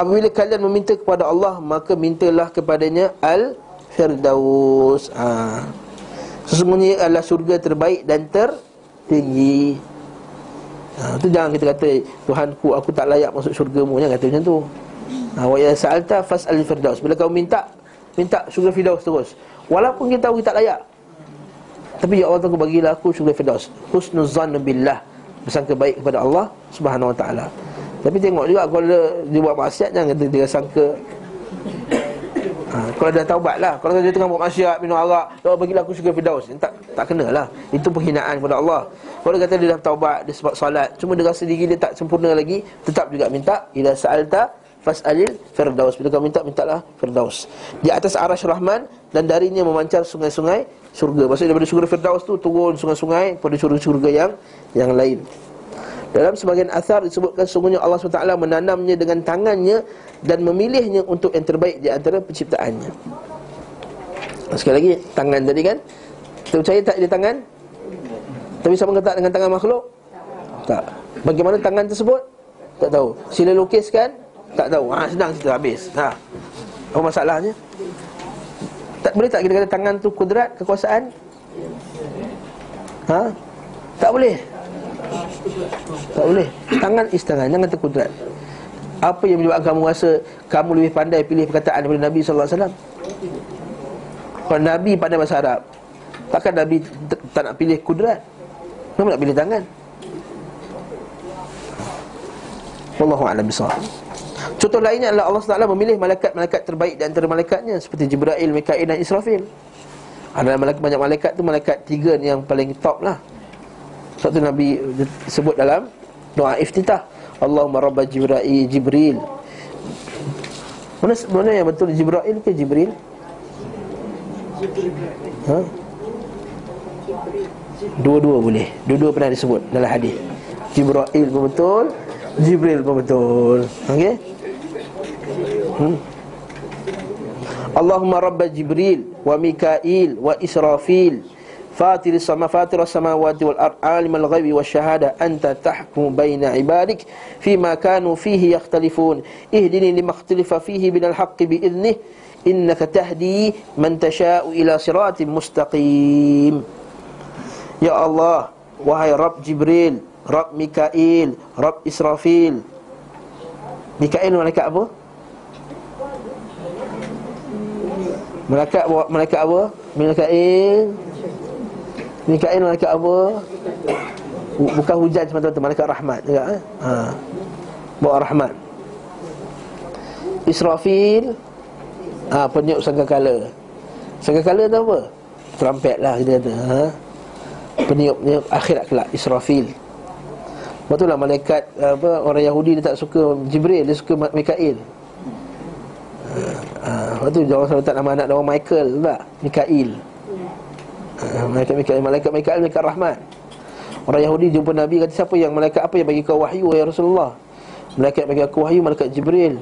Speaker 1: Apabila kalian meminta kepada Allah Maka mintalah kepadanya Al-Firdaus. Ha. Sesungguhnya adalah surga terbaik dan tertinggi. Ha, Itu jangan kita kata Tuhanku aku tak layak masuk syurga mu Jangan kata macam tu. Ha, Wa ya sa'alta fas'al firdaus Bila kau minta Minta syurga firdaus terus. Walaupun kita tahu kita tak layak. Tapi ya Allah aku bagilah aku syurga firdaus. Husnuzan billah. Bersangka baik kepada Allah Subhanahu wa ta'ala tapi tengok juga kalau dia, buat maksiat jangan kata dia sangka. Ha, kalau dah taubat lah. Kalau dia tengah buat maksiat, minum arak Allah bagilah aku syurga Firdaus. Tak, tak kena lah. Itu penghinaan kepada Allah. Kalau dia kata dia dah taubat, dia sebab salat Cuma dia rasa diri dia tak sempurna lagi Tetap juga minta Ila sa'alta fas'alil Firdaus. Bila kau minta, mintalah Firdaus. Di atas arash Rahman Dan darinya memancar sungai-sungai surga. Maksudnya daripada syurga Firdaus tu Turun sungai-sungai pada syurga-syurga yang yang lain dalam sebagian asar disebutkan sungguhnya Allah SWT menanamnya dengan tangannya dan memilihnya untuk yang terbaik di antara penciptaannya. Sekali lagi, tangan tadi kan? Kita percaya tak dia tangan? Tapi sama kata dengan tangan makhluk? Tak. Bagaimana tangan tersebut? Tak tahu. Sila lukiskan? Tak tahu. Ha, senang cerita habis. Ha. Apa masalahnya? Tak boleh tak kita kata tangan tu kudrat, kekuasaan? Ha? Tak boleh. Tak boleh Tangan istangan Jangan terkudrat Apa yang menyebabkan kamu rasa Kamu lebih pandai pilih perkataan daripada Nabi SAW Kalau Nabi pandai bahasa Arab Takkan Nabi tak nak pilih kudrat Kenapa nak pilih tangan Wallahu a'lam bishawab. Contoh lainnya adalah Allah SWT memilih malaikat-malaikat terbaik di antara malaikatnya seperti Jibril, Mikail dan Israfil. Ada malaikat banyak malaikat tu malaikat tiga yang paling top lah. Sebab tu Nabi sebut dalam doa iftitah. Allahumma rabba Jibril Jibril. Mana mana yang betul Jibril ke Jibril? Ha? Dua-dua boleh. Dua-dua pernah disebut dalam hadis. Jibril pun betul Jibril pun betul. Okey? Hmm. Allahumma rabba Jibril Wa Mikail Wa Israfil fatir sama fatir samawati wal ard alimul ghaibi was anta tahkum baina ibadik fi ma kanu fihi yakhtalifun. Ihdini lima ikhtalifa fihi bin al haqqi bi idnih innaka tahdi man tasha'u ila siratin mustaqim. Ya allah wahai Rabb jibril Rabb mikail Rabb israfil. Mikail malaikat apa? Malaikat malaikat apa? Mikail malaikat apa? Bukan hujan semata-mata malaikat rahmat juga eh? ha. Bawa rahmat. Israfil ha, peniup sangkakala. Sangkakala tu apa? Terampet lah kita kata. Ha? Peniup-peniup akhirat kelak Israfil. Betul lah malaikat apa orang Yahudi dia tak suka Jibril, dia suka Mikail. Ha, ha. Lepas tu jangan selalu tak nama anak nama Michael tak? Mikail. Ah, malaikat Mikail, malaikat Mikail, malaikat Rahman Orang Yahudi jumpa Nabi kata siapa yang malaikat apa yang bagi kau wahyu ya Rasulullah? Malaikat bagi aku wahyu malaikat Jibril.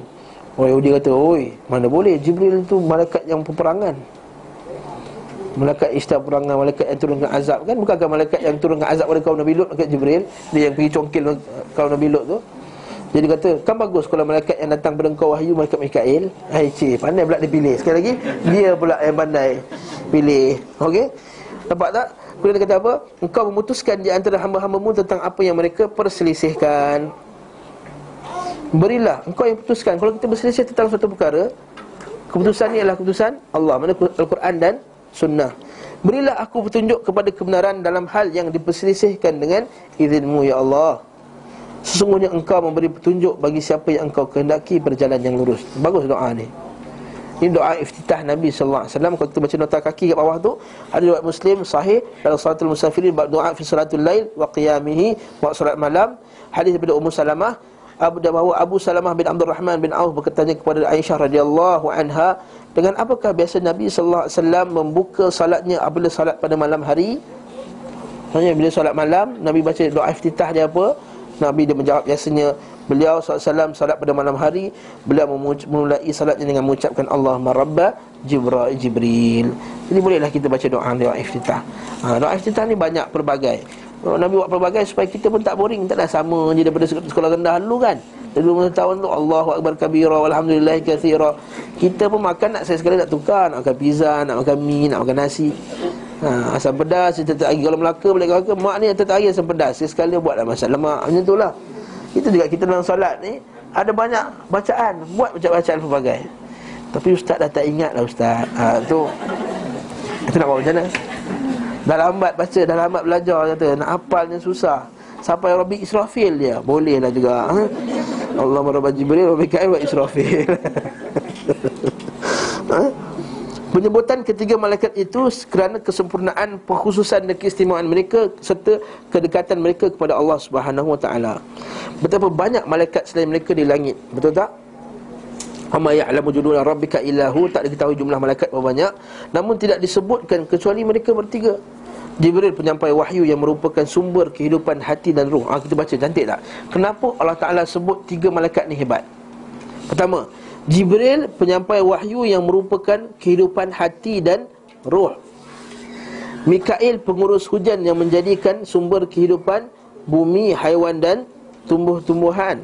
Speaker 1: Orang Yahudi kata oi mana boleh? Jibril tu malaikat yang peperangan. Malaikat istana perangan Malaikat yang turunkan azab kan? Bukankah malaikat yang turunkan azab pada kaum Nabi Lut Malaikat Jibril? Dia yang pergi congkil kaum Nabi Lut tu. Jadi kata Kan bagus kalau malaikat yang datang pada kau wahyu Malaikat Mikail. Hai cik Pandai pula dia pilih. Sekali lagi Dia pula yang pandai Pilih. Okey Nampak tak? Kemudian dia kata apa? Engkau memutuskan di antara hamba-hambamu tentang apa yang mereka perselisihkan. Berilah, engkau yang putuskan. Kalau kita berselisih tentang suatu perkara Keputusan ini adalah keputusan Allah Mana Al-Quran dan Sunnah. Berilah aku petunjuk kepada kebenaran dalam hal yang diperselisihkan dengan izinmu ya Allah. Sesungguhnya engkau memberi petunjuk bagi siapa yang engkau kehendaki berjalan yang lurus. Bagus doa ni Ini doa iftitah Nabi sallallahu alaihi wasallam. Kalau kita baca nota kaki kat bawah tu ada riwayat Muslim sahih dalam salatul musafirin bab doa fi salatul lail wa qiyamihi wa salat malam. Hadis daripada Ummu Salamah Abu bahawa Abu Salamah bin Abdul Rahman bin Auf berkatanya kepada Aisyah radhiyallahu anha dengan apakah biasa Nabi sallallahu alaihi wasallam membuka salatnya apabila salat pada malam hari? Hanya bila salat malam Nabi baca doa iftitah dia apa? Nabi dia menjawab biasanya Beliau SAW salat pada malam hari Beliau memulai salatnya dengan mengucapkan Allahumma Rabba Jibril Jibril. Jadi bolehlah kita baca doa doa iftitah. Ha, Doa iftitah ni banyak pelbagai. Nabi buat pelbagai supaya kita pun tak boring. Taklah sama je daripada sekolah rendah dulu kan. Dulu tahun tu Allahu Akbar kabira Walhamdulillah kathira. Kita pun makan nak sekali-sekali nak tukar. Nak makan pizza, nak makan mie, nak makan nasi. Ha, Asam pedas, tetap hari Kalau Melaka, balik Melaka Mak ni hari asam pedas. Sekali buatlah masak lemak. Macam tu lah Kita juga kita dalam solat ni Ada banyak bacaan. Buat bacaan-bacaan pelbagai. Tapi ustaz dah tak ingat lah ustaz. Ha, Tu. Itu nak buat macam mana? Dah lambat baca, dah lambat belajar kata Nak hafalnya susah. Sampai Rabbi Israfil dia. Bolehlah juga. Ha? Allah Rabbi Jibril Rabbi Kail Israfil. Ha? Penyebutan ketiga malaikat itu kerana kesempurnaan pengkhususan dan keistimewaan mereka serta kedekatan mereka kepada Allah Subhanahu Wa Taala. Betapa banyak malaikat selain mereka di langit. Betul tak? Amma ya'lamu judula rabbika illahu tak diketahui jumlah malaikat berapa banyak namun tidak disebutkan kecuali mereka bertiga. Jibril penyampai wahyu yang merupakan sumber kehidupan hati dan ruh. Ah kita baca cantik tak? Kenapa Allah Taala sebut tiga malaikat ni hebat? Pertama, Jibril penyampai wahyu yang merupakan kehidupan hati dan roh. Mikail pengurus hujan yang menjadikan sumber kehidupan bumi, haiwan dan tumbuh-tumbuhan.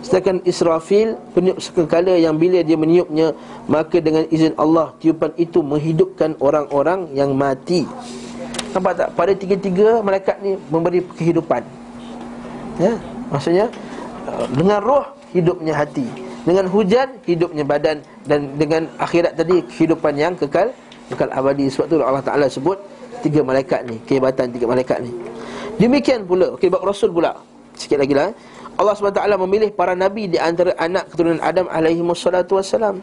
Speaker 1: Sedangkan Israfil peniup sekekala yang bila dia meniupnya maka dengan izin Allah tiupan itu menghidupkan orang-orang yang mati. Nampak tak? Pada tiga-tiga malaikat ni memberi kehidupan. Ya, maksudnya dengan roh hidupnya hati. Dengan hujan hidupnya badan dan dengan akhirat tadi kehidupan yang kekal kekal abadi. Sebab tu Allah Taala sebut tiga malaikat ni, kehebatan tiga malaikat ni. Demikian pula, okey bab Rasul pula. Sikit lagi lah. Eh. Allah SWT memilih para nabi di antara anak keturunan Adam alaihi wassalatu wassalam.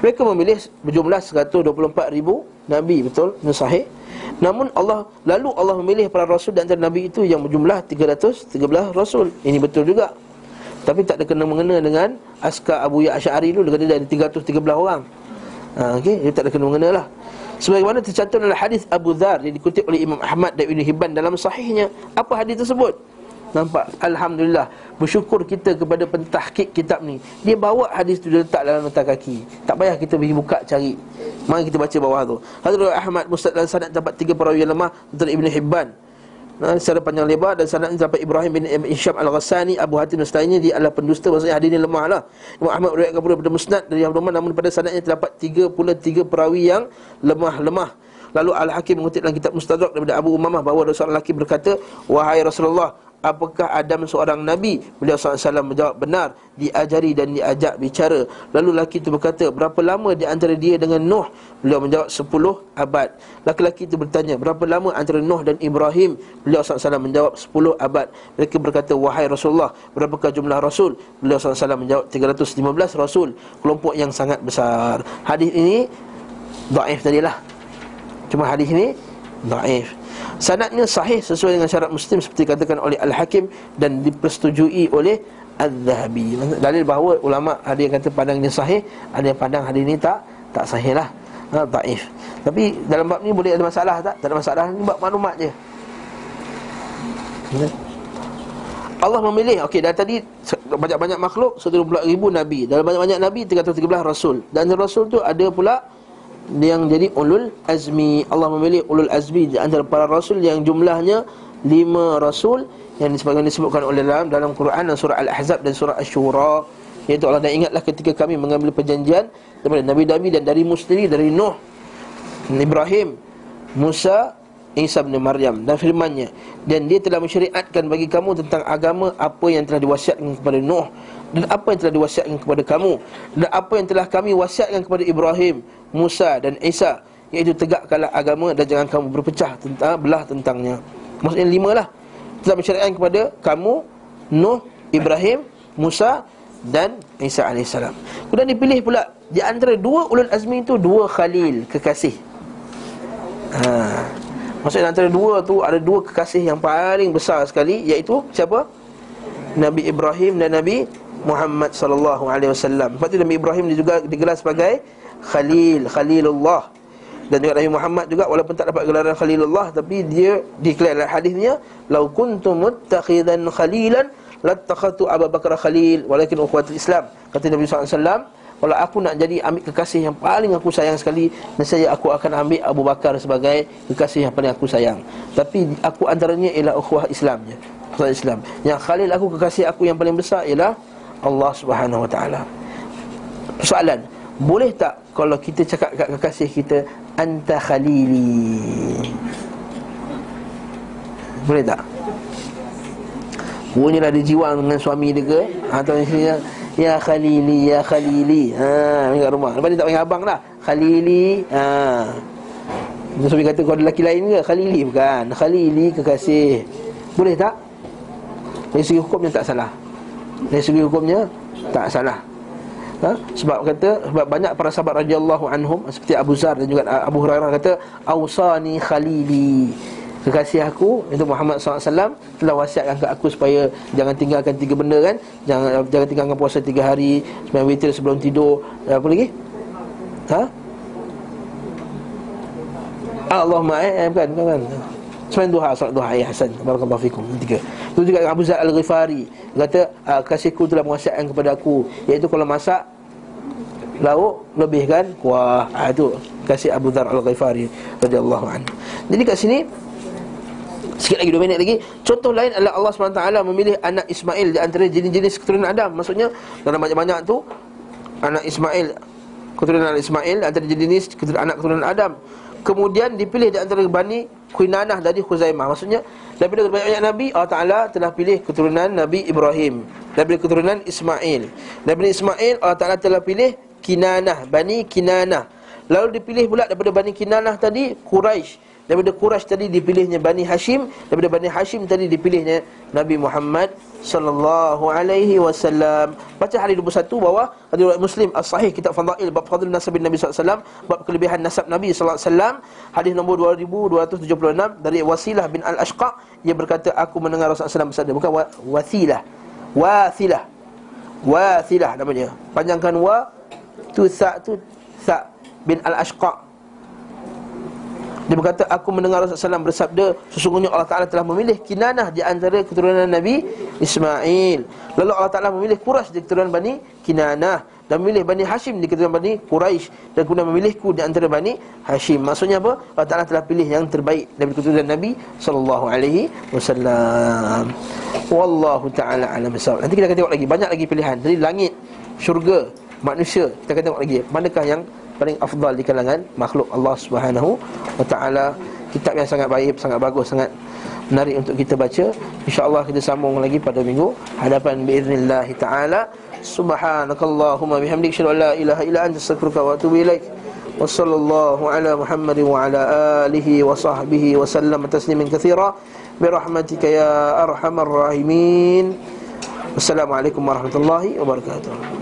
Speaker 1: Mereka memilih berjumlah 124 ribu nabi, betul? Ini sahih. Namun Allah lalu Allah memilih para rasul dan antara nabi itu yang berjumlah 313 rasul. Ini betul juga. Tapi tak ada kena mengena dengan Askar Abu Ya Asy'ari dulu. Dia ada 313 orang. Ha, okay? Dia tak ada kena mengena lah. Sebagaimana tercantum dalam hadis Abu Dhar Yang dikutip oleh Imam Ahmad dan Ibn Hibban dalam sahihnya Apa hadis tersebut? Nampak? Alhamdulillah. Bersyukur kita kepada pentahkik kitab ni. Dia bawa hadis tu dia letak dalam nota kaki. Tak payah kita pergi buka cari. Mari kita baca bawah tu. Hadrat Ahmad Mustad dan Sanad dapat tiga perawi yang lemah. Tentang Ibn Hibban ha, secara panjang lebar dan sanad terdapat Ibrahim bin Isham Al-Ghassani Abu Hatim Nasta'ini dia adalah pendusta maksudnya hadis ini lemah lah. Imam Ahmad meriwayatkan pula pada musnad dari Abu Rahman namun pada sanadnya terdapat tiga pula tiga perawi yang lemah-lemah. Lalu Al-Hakim mengutip dalam kitab Mustadrak daripada Abu Umamah bahawa Rasulullah lelaki berkata Wahai Rasulullah Apakah Adam seorang Nabi? Beliau SAW menjawab benar Diajari dan diajak bicara Lalu lelaki itu berkata Berapa lama di antara dia dengan Nuh? Beliau menjawab 10 abad Laki-laki itu bertanya Berapa lama antara Nuh dan Ibrahim? Beliau SAW menjawab 10 abad Mereka berkata Wahai Rasulullah Berapakah jumlah Rasul? Beliau SAW menjawab 315 Rasul Kelompok yang sangat besar Hadis ini Da'if tadilah Cuma hadis ini Da'if Sanadnya sahih sesuai dengan syarat Muslim seperti katakan oleh Al-Hakim dan dipersetujui oleh Al-Zahabi. Dalil bahawa ulama ada yang kata pandangnya sahih, ada yang pandang hadis ini tak tak sahih lah. Ha, taif. Tapi dalam bab ni boleh ada masalah tak? Tak ada masalah. Ini bab maklumat je. Ya. Allah memilih Okey, dah tadi Banyak-banyak makhluk 120 ribu Nabi Dalam banyak-banyak Nabi 313 Rasul Dan Rasul tu ada pula yang jadi ulul azmi. Allah memilih ulul azmi di antara para rasul yang jumlahnya lima rasul yang disebutkan disebutkan oleh dalam dalam Quran dan surah Al-Ahzab dan surah Asy-Syura iaitu Allah dan ingatlah ketika kami mengambil perjanjian daripada nabi-nabi dan dari sendiri dari Nuh Ibrahim Musa Isa bin Maryam dan firman-Nya dan dia telah mensyariatkan bagi kamu tentang agama apa yang telah diwasiatkan kepada Nuh dan apa yang telah diwasiatkan kepada kamu dan apa yang telah kami wasiatkan kepada Ibrahim Musa dan Isa iaitu tegakkanlah agama dan jangan kamu berpecah tentang belah tentangnya. Maksudnya lima lah. Telah mensyariatkan kepada kamu Nuh Ibrahim Musa dan Isa AS Kemudian dipilih pula Di antara dua ulul azmi itu Dua khalil Kekasih. Ha. Maksudnya antara dua tu Ada dua kekasih yang paling besar sekali Iaitu siapa? Nabi Ibrahim dan Nabi Muhammad sallallahu alaihi wasallam. Sebab tu Nabi Ibrahim dia juga digelar sebagai Khalil, Khalilullah. Dan juga Nabi Muhammad juga walaupun tak dapat gelaran Khalilullah tapi dia diklar dalam hadisnya, "Lau kuntum muttakhidan khalilan lattakhatu Abu Bakar Khalil walakin ukhuwatul Islam." Kata Nabi sallallahu alaihi wasallam, kalau aku nak jadi ambil kekasih yang paling aku sayang sekali Nescaya aku akan ambil Abu Bakar sebagai kekasih yang paling aku sayang Tapi aku antaranya ialah ukhuwah Islam je Ukhuwah Islam Yang Khalil aku kekasih aku yang paling besar ialah Allah Subhanahu Wa Taala. Soalan, boleh tak kalau kita cakap kat kekasih kita anta khalili? Boleh tak? Bunyilah dia jiwang dengan suami dia ke Atau misalnya Ya Khalili, Ya Khalili Haa, kat rumah Lepas dia tak panggil abang lah Khalili Haa Suami kata kau ada lelaki lain ke? Khalili bukan Khalili kekasih Boleh tak? Dari segi hukumnya tak salah dari segi hukumnya tak salah. Ha? Sebab kata sebab banyak para sahabat radhiyallahu anhum seperti Abu Zar dan juga Abu Hurairah kata ausani khalili. Kekasih aku itu Muhammad SAW telah wasiatkan ke aku supaya jangan tinggalkan tiga benda kan? Jangan jangan tinggalkan puasa tiga hari sembahyang witir sebelum tidur. Apa lagi? Ha? Allahumma eh, bukan kan Semain duha, salat duha ya Hasan. Barakallahu fikum. Tiga. Itu juga Abu Za'al Al-Ghifari. Kata ah, Kasihku telah menguasaikan kepada aku. Iaitu kalau masak Lauk Lebihkan Kuah. Ha, Itu Kasih Abu Zar Al-Ghifari radhiyallahu anhu. Jadi kat sini Sikit lagi, dua minit lagi. Contoh lain adalah Allah SWT memilih anak Ismail Di antara jenis-jenis keturunan Adam. Maksudnya Dalam banyak-banyak tu Anak Ismail Keturunan Ismail Antara jenis keturunan, anak keturunan Adam. Kemudian dipilih di antara Bani Kuinanah dari Khuzaimah. Maksudnya Daripada banyak-banyak Nabi Allah Ta'ala telah pilih keturunan Nabi Ibrahim Daripada keturunan Ismail. Daripada Ismail Allah Ta'ala telah pilih Kinanah Bani Kinanah. Lalu dipilih pula daripada Bani Kinanah tadi Quraisy Daripada Quraisy tadi dipilihnya Bani Hashim Daripada Bani Hashim tadi dipilihnya Nabi Muhammad sallallahu alaihi wasallam. Baca hadis 21 bawah hadis Muslim as-sahih kitab Fadail bab fadil nasab Nabi sallallahu alaihi bab kelebihan nasab Nabi sallallahu alaihi. Hadis nombor 2276 dari Wasilah bin Al-Ashqa ia berkata aku mendengar Rasulullah SAW bersabda bukan wa, wasilah. Wasilah. Wasilah namanya. Panjangkan wa tu sa tu sa bin Al-Ashqa dia berkata aku mendengar Rasulullah SAW bersabda Sesungguhnya Allah Ta'ala telah memilih Kinanah di antara keturunan Nabi Ismail. Lalu Allah Ta'ala memilih Quraisy di keturunan Bani Kinanah Dan memilih Bani Hashim di keturunan Bani Quraisy Dan kemudian memilihku di antara Bani Hashim. Maksudnya apa? Allah Ta'ala telah pilih yang terbaik Dari keturunan Nabi Sallallahu Alaihi Wasallam. Wallahu Ta'ala alam Nanti kita akan tengok lagi. Banyak lagi pilihan. Jadi langit, syurga, manusia Kita akan tengok lagi. Manakah yang paling afdal di kalangan makhluk Allah Subhanahu wa taala. Kitab yang sangat baik, sangat bagus, sangat menarik untuk kita baca. Insya-Allah kita sambung lagi pada minggu hadapan باذنillah taala. Subhanakallahumma bihamdika asyhadu an la ilaha illa anta astaghfiruka wa atubu ilaik. Wa sallallahu ala Muhammad wa ala alihi wa sahbihi wa sallam tasliman katsira birahmatika ya arhamar rahimin. Wassalamualaikum warahmatullahi wabarakatuh.